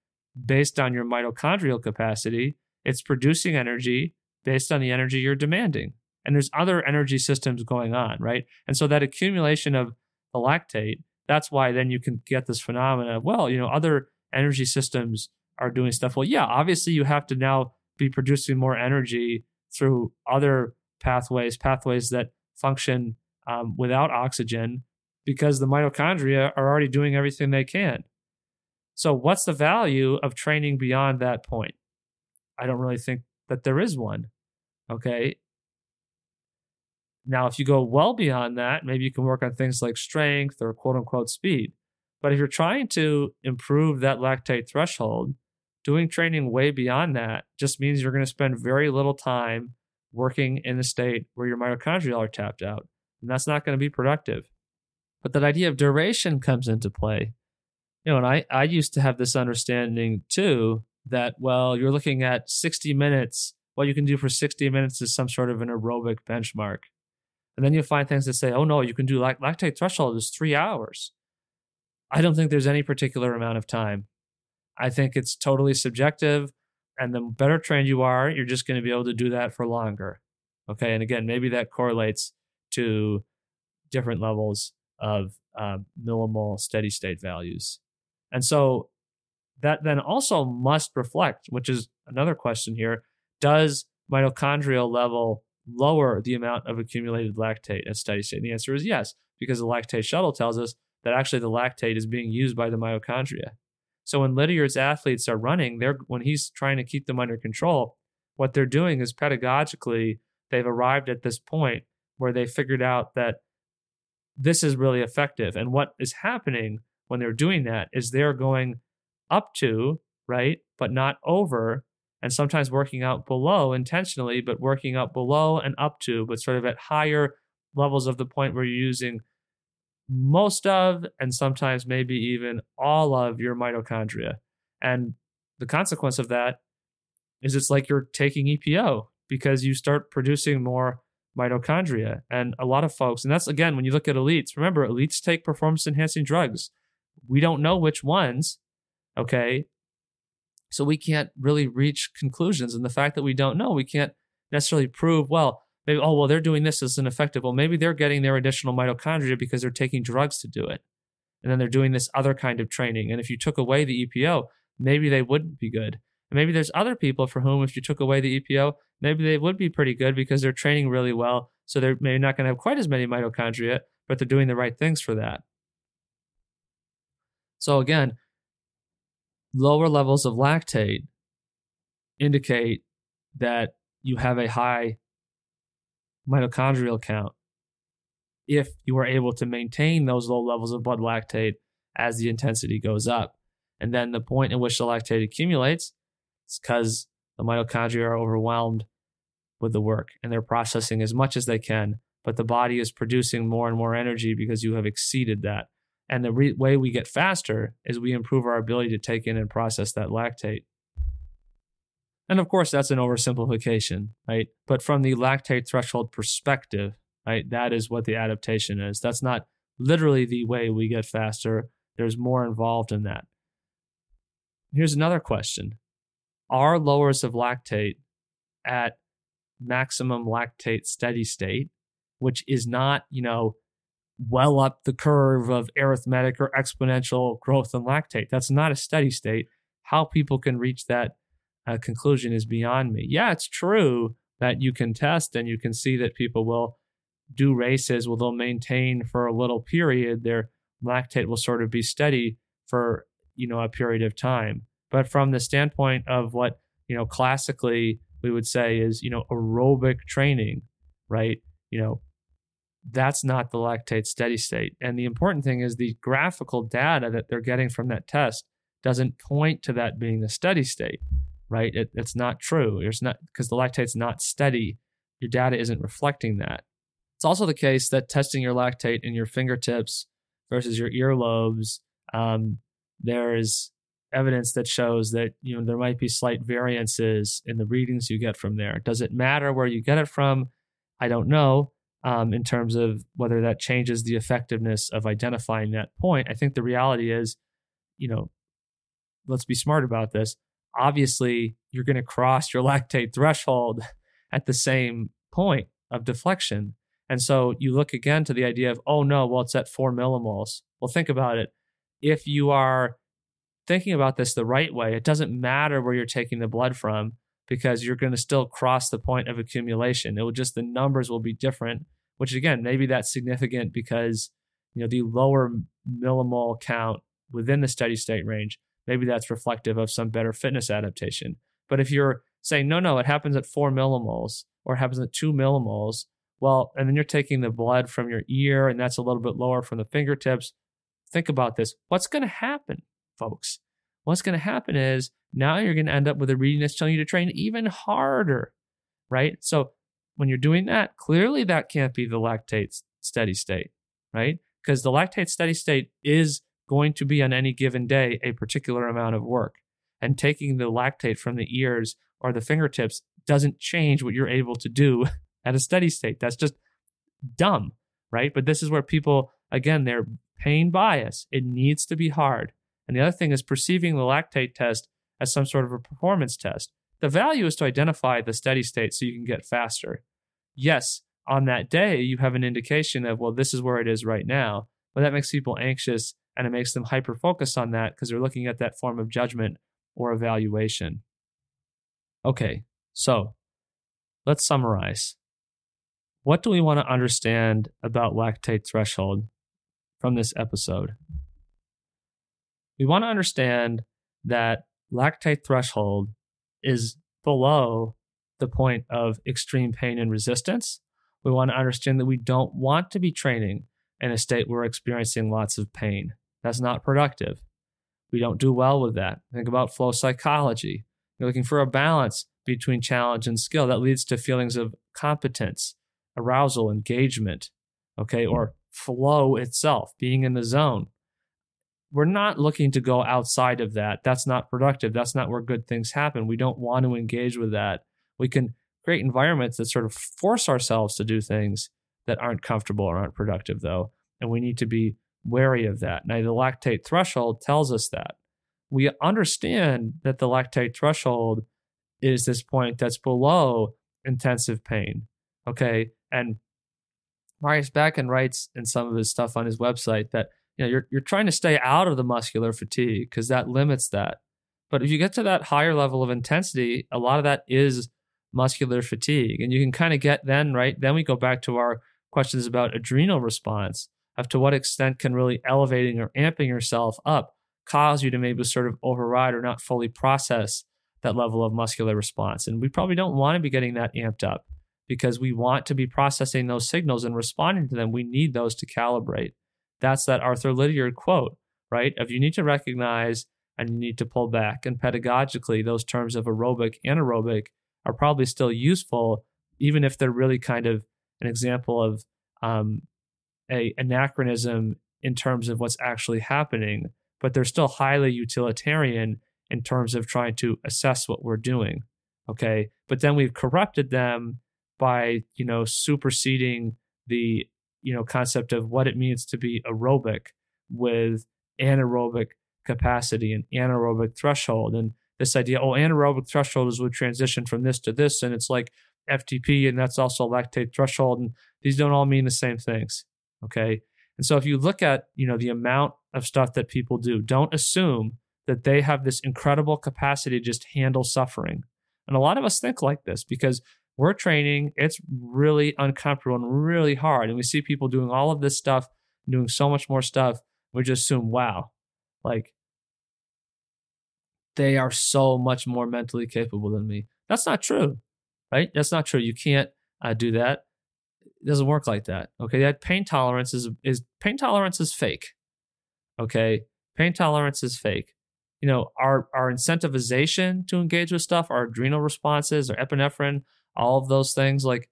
based on your mitochondrial capacity. It's producing energy based on the energy you're demanding. And there's other energy systems going on, right? And so that accumulation of the lactate, that's why then you can get this phenomena of, well, you know, other energy systems are doing stuff. Well, yeah, obviously you have to now be producing more energy through other pathways, pathways that function um, without oxygen because the mitochondria are already doing everything they can. So, what's the value of training beyond that point? I don't really think that there is one. Okay. Now, if you go well beyond that, maybe you can work on things like strength or quote unquote speed. But if you're trying to improve that lactate threshold, doing training way beyond that just means you're going to spend very little time working in a state where your mitochondria are tapped out. And that's not going to be productive. But that idea of duration comes into play. You know, and I, I used to have this understanding too that, well, you're looking at 60 minutes. What you can do for 60 minutes is some sort of an aerobic benchmark. And then you'll find things that say, oh no, you can do lact- lactate threshold is three hours. I don't think there's any particular amount of time. I think it's totally subjective. And the better trained you are, you're just going to be able to do that for longer. Okay. And again, maybe that correlates to different levels of uh, millimole steady state values. And so that then also must reflect, which is another question here does mitochondrial level lower the amount of accumulated lactate at steady state? And the answer is yes, because the lactate shuttle tells us that actually the lactate is being used by the mitochondria. So when Lydiard's athletes are running, they're when he's trying to keep them under control, what they're doing is pedagogically they've arrived at this point where they figured out that this is really effective. And what is happening when they're doing that is they're going up to, right, but not over, and sometimes working out below intentionally, but working up below and up to, but sort of at higher levels of the point where you're using most of and sometimes maybe even all of your mitochondria. And the consequence of that is it's like you're taking EPO because you start producing more mitochondria. And a lot of folks, and that's again, when you look at elites, remember, elites take performance enhancing drugs. We don't know which ones, okay? So we can't really reach conclusions. And the fact that we don't know, we can't necessarily prove, well, maybe, oh, well, they're doing this as an effective. Well, maybe they're getting their additional mitochondria because they're taking drugs to do it. And then they're doing this other kind of training. And if you took away the EPO, maybe they wouldn't be good. And maybe there's other people for whom, if you took away the EPO, maybe they would be pretty good because they're training really well. So they're maybe not going to have quite as many mitochondria, but they're doing the right things for that. So again, lower levels of lactate indicate that you have a high mitochondrial count if you are able to maintain those low levels of blood lactate as the intensity goes up. And then the point at which the lactate accumulates is because the mitochondria are overwhelmed with the work and they're processing as much as they can, but the body is producing more and more energy because you have exceeded that. And the re- way we get faster is we improve our ability to take in and process that lactate. And of course, that's an oversimplification, right? But from the lactate threshold perspective, right, that is what the adaptation is. That's not literally the way we get faster. There's more involved in that. Here's another question Are lowers of lactate at maximum lactate steady state, which is not, you know, well up the curve of arithmetic or exponential growth in lactate. That's not a steady state. How people can reach that uh, conclusion is beyond me. Yeah, it's true that you can test and you can see that people will do races, well, they'll maintain for a little period, their lactate will sort of be steady for, you know, a period of time. But from the standpoint of what, you know, classically we would say is, you know, aerobic training, right? You know, that's not the lactate steady state. And the important thing is the graphical data that they're getting from that test doesn't point to that being the steady state right? It, it's not true. There's not because the lactate's not steady. Your data isn't reflecting that. It's also the case that testing your lactate in your fingertips versus your earlobes, um, there is evidence that shows that you know there might be slight variances in the readings you get from there. Does it matter where you get it from? I don't know. Um, in terms of whether that changes the effectiveness of identifying that point, I think the reality is, you know, let's be smart about this obviously you're going to cross your (laughs) lactate threshold at the same point of deflection. And so you look again to the idea of, oh no, well, it's at four millimoles. Well, think about it. If you are thinking about this the right way, it doesn't matter where you're taking the blood from because you're going to still cross the point of accumulation. It will just, the numbers will be different, which again, maybe that's significant because, you know, the lower millimole count within the steady state range maybe that's reflective of some better fitness adaptation. But if you're saying, no, no, it happens at four millimoles or it happens at two millimoles, well, and then you're taking the blood from your ear and that's a little bit lower from the fingertips. Think about this. What's going to happen, folks? What's going to happen is now you're going to end up with a reading that's telling you to train even harder, right? So when you're doing that, clearly that can't be the lactate steady state, right? Because the lactate steady state is going to be on any given day a particular amount of work. And taking the lactate from the ears or the fingertips doesn't change what you're able to do (laughs) at a steady state. That's just dumb, right? But this is where people, again, they're pain bias. It needs to be hard. And the other thing is perceiving the lactate test as some sort of a performance test. The value is to identify the steady state so you can get faster. Yes, on that day, you have an indication of, well, this is where it is right now. But that makes people anxious and it makes them hyper focus on that because they're looking at that form of judgment or evaluation. Okay, so let's summarize. What do we want to understand about lactate threshold from this episode? We want to understand that lactate threshold is below the point of extreme pain and resistance. We want to understand that we don't want to be training in a state where we're experiencing lots of pain. That's not productive. We don't do well with that. Think about flow psychology. You're looking for a balance between challenge and skill that leads to feelings of competence, arousal, engagement, okay, or flow itself, being in the zone. We're not looking to go outside of that. That's not productive. That's not where good things happen. We don't want to engage with that. We can create environments that sort of force ourselves to do things that aren't comfortable or aren't productive, though. And we need to be wary of that. Now, the lactate threshold tells us that. We understand that the lactate threshold is this point that's below intensive pain. Okay. And Marius Bakken writes in some of his stuff on his website that you know you're you're trying to stay out of the muscular fatigue because that limits that. But if you get to that higher level of intensity, a lot of that is muscular fatigue. And you can kind of get then, right? Then we go back to our questions about adrenal response of to what extent can really elevating or amping yourself up cause you to maybe sort of override or not fully process that level of muscular response. And we probably don't want to be getting that amped up because we want to be processing those signals and responding to them. We need those to calibrate. That's that Arthur Lydiard quote, right? Of you need to recognize and you need to pull back. And pedagogically, those terms of aerobic, anaerobic are probably still useful, even if they're really kind of an example of um, a anachronism in terms of what's actually happening, but they're still highly utilitarian in terms of trying to assess what we're doing. Okay. But then we've corrupted them by, you know, superseding the, you know, concept of what it means to be aerobic with anaerobic capacity and anaerobic threshold. And this idea, oh, anaerobic threshold is would transition from this to this, and it's like FTP, and that's also lactate threshold, and these don't all mean the same things. Okay. And so if you look at, you know, the amount of stuff that people do, don't assume that they have this incredible capacity to just handle suffering. And a lot of us think like this because we're training, it's really uncomfortable and really hard. And we see people doing all of this stuff, doing so much more stuff. We just assume, wow, like they are so much more mentally capable than me. That's not true, right? That's not true. You can't uh, do that. It doesn't work like that. Okay, that pain tolerance is is pain tolerance is fake. Okay, pain tolerance is fake. You know, our our incentivization to engage with stuff, our adrenal responses, our epinephrine, all of those things, like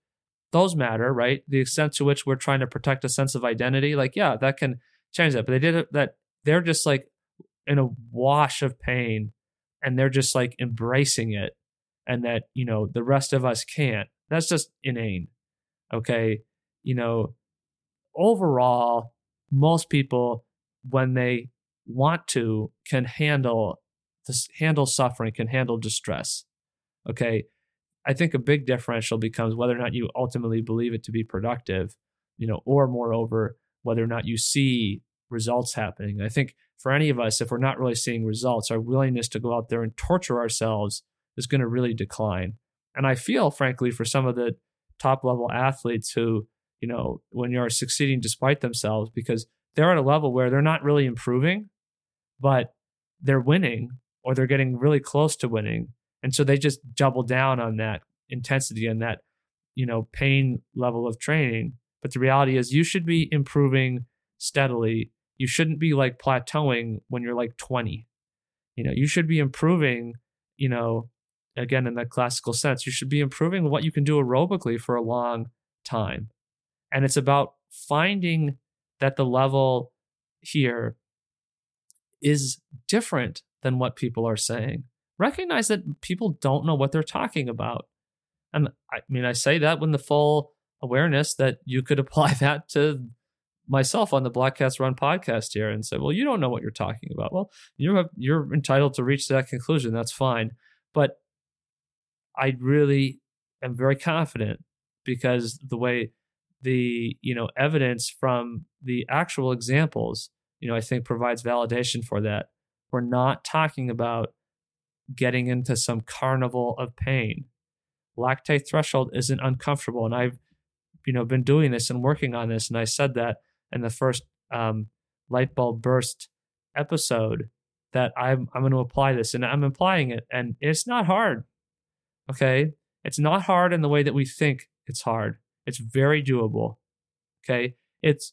those matter, right? The extent to which we're trying to protect a sense of identity, like yeah, that can change that. But they did it that they're just like in a wash of pain and they're just like embracing it and that you know the rest of us can't that's just inane okay you know overall most people when they want to can handle this handle suffering can handle distress okay i think a big differential becomes whether or not you ultimately believe it to be productive you know or moreover whether or not you see results happening i think for any of us, if we're not really seeing results, our willingness to go out there and torture ourselves is going to really decline. And I feel, frankly, for some of the top level athletes who, you know, when you're succeeding despite themselves, because they're at a level where they're not really improving, but they're winning or they're getting really close to winning. And so they just double down on that intensity and that, you know, pain level of training. But the reality is you should be improving steadily you shouldn't be like plateauing when you're like 20 you know you should be improving you know again in that classical sense you should be improving what you can do aerobically for a long time and it's about finding that the level here is different than what people are saying. Recognize that people don't know what they're talking about. And I mean, I say that with the full awareness that you could (laughs) apply that to myself on the Black Cats Run podcast here and say, well, you don't know what you're talking about. Well, you have you're entitled to reach that conclusion. That's fine. But I really am very confident because the way the you know evidence from the actual examples, you know, I think provides validation for that. We're not talking about getting into some carnival of pain. Lactate threshold isn't uncomfortable, and I've you know been doing this and working on this, and I said that in the first um, light bulb burst episode that I'm I'm going to apply this, and I'm applying it, and it's not hard. Okay, it's not hard in the way that we think it's hard. It's very doable. Okay, it's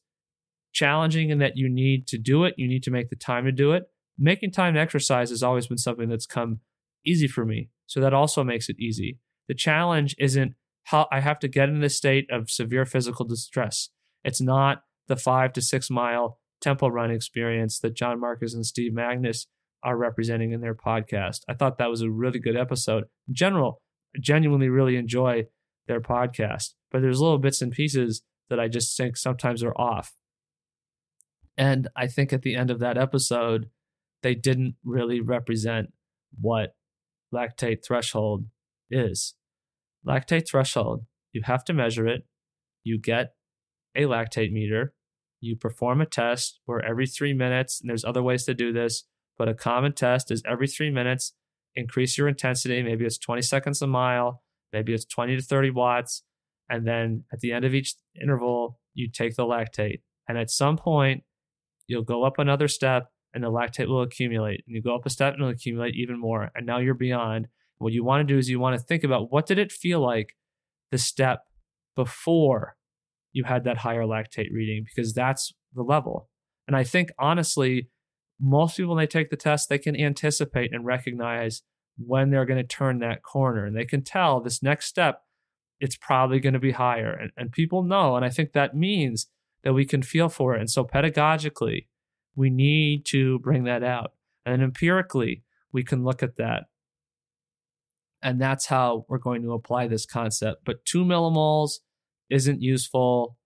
challenging in that you need to do it. You need to make the time to do it. Making time to exercise has always been something that's come easy for me, so that also makes it easy. The challenge isn't how I have to get in this state of severe physical distress. It's not the five to six mile tempo run experience that Jon Marcus and Steve Magness are representing in their podcast. I thought that was a really good episode. In general, I genuinely really enjoy their podcast, but there's little bits and pieces that I just think sometimes are off. And I think at the end of that episode, they didn't really represent what lactate threshold is. Lactate threshold, you have to measure it. You get a lactate meter you perform a test where every three minutes, and there's other ways to do this, but a common test is every three minutes, increase your intensity. Maybe it's 20 seconds a mile, maybe it's 20 to 30 watts. And then at the end of each interval, you take the lactate. And at some point, you'll go up another step and the lactate will accumulate. And you go up a step and it'll accumulate even more. And now you're beyond. What you want to do is you want to think about what did it feel like the step before you had that higher lactate reading because that's the level. And I think honestly, most people when they take the test, they can anticipate and recognize when they're going to turn that corner. And they can tell this next step, it's probably going to be higher. And, and people know. And I think that means that we can feel for it. And so pedagogically, we need to bring that out. And empirically, we can look at that. And that's how we're going to apply this concept. But two millimoles isn't useful,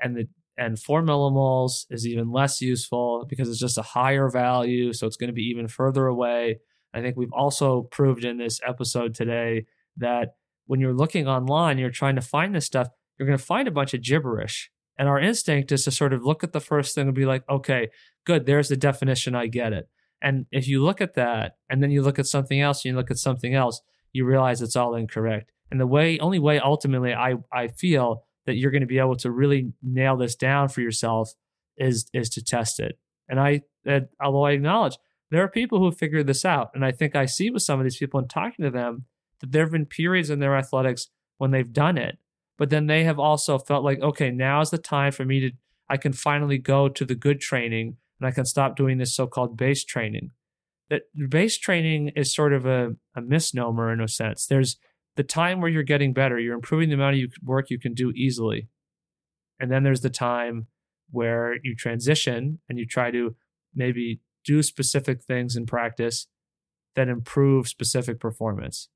and the and four millimoles is even less useful because it's just a higher value, so it's going to be even further away. I think we've also proved in this episode today that when you're looking online, you're trying to find this stuff, you're going to find a bunch of gibberish. And our instinct is to sort of look at the first thing and be like, okay, good, there's the definition, I get it. And if you look at that and then you look at something else, and you look at something else, you realize it's all incorrect. And the way, only way ultimately I, I feel that you're going to be able to really nail this down for yourself is, is to test it. And I, although I acknowledge there are people who figured this out. And I think I see with some of these people and talking to them that there have been periods in their athletics when they've done it, but then they have also felt like, okay, now is the time for me to, I can finally go to the good training and I can stop doing this so called base training. That base training is sort of a, a misnomer in a sense. There's the time where you're getting better, you're improving the amount of work you can do easily. And then there's the time where you transition and you try to maybe do specific things in practice that improve specific performance.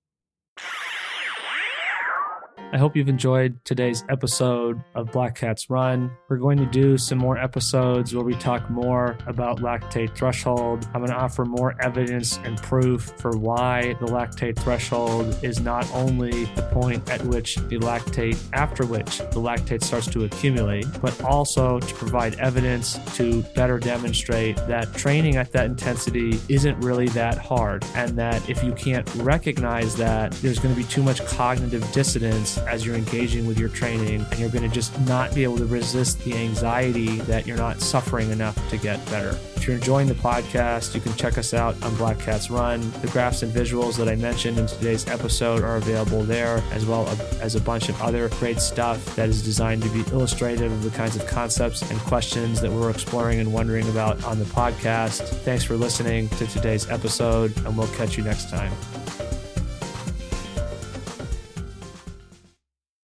I hope you've enjoyed today's episode of Black Cats Run. We're going to do some more episodes where we talk more about lactate threshold. I'm going to offer more evidence and proof for why the lactate threshold is not only the point at which the lactate, after which the lactate starts to accumulate, but also to provide evidence to better demonstrate that training at that intensity isn't really that hard. And that if you can't recognize that, there's going to be too much cognitive dissonance as you're engaging with your training, and you're going to just not be able to resist the anxiety that you're not suffering enough to get better. If you're enjoying the podcast, you can check us out on Black Cats Run. The graphs and visuals that I mentioned in today's episode are available there, as well as a bunch of other great stuff that is designed to be illustrative of the kinds of concepts and questions that we're exploring and wondering about on the podcast. Thanks for listening to today's episode, and we'll catch you next time.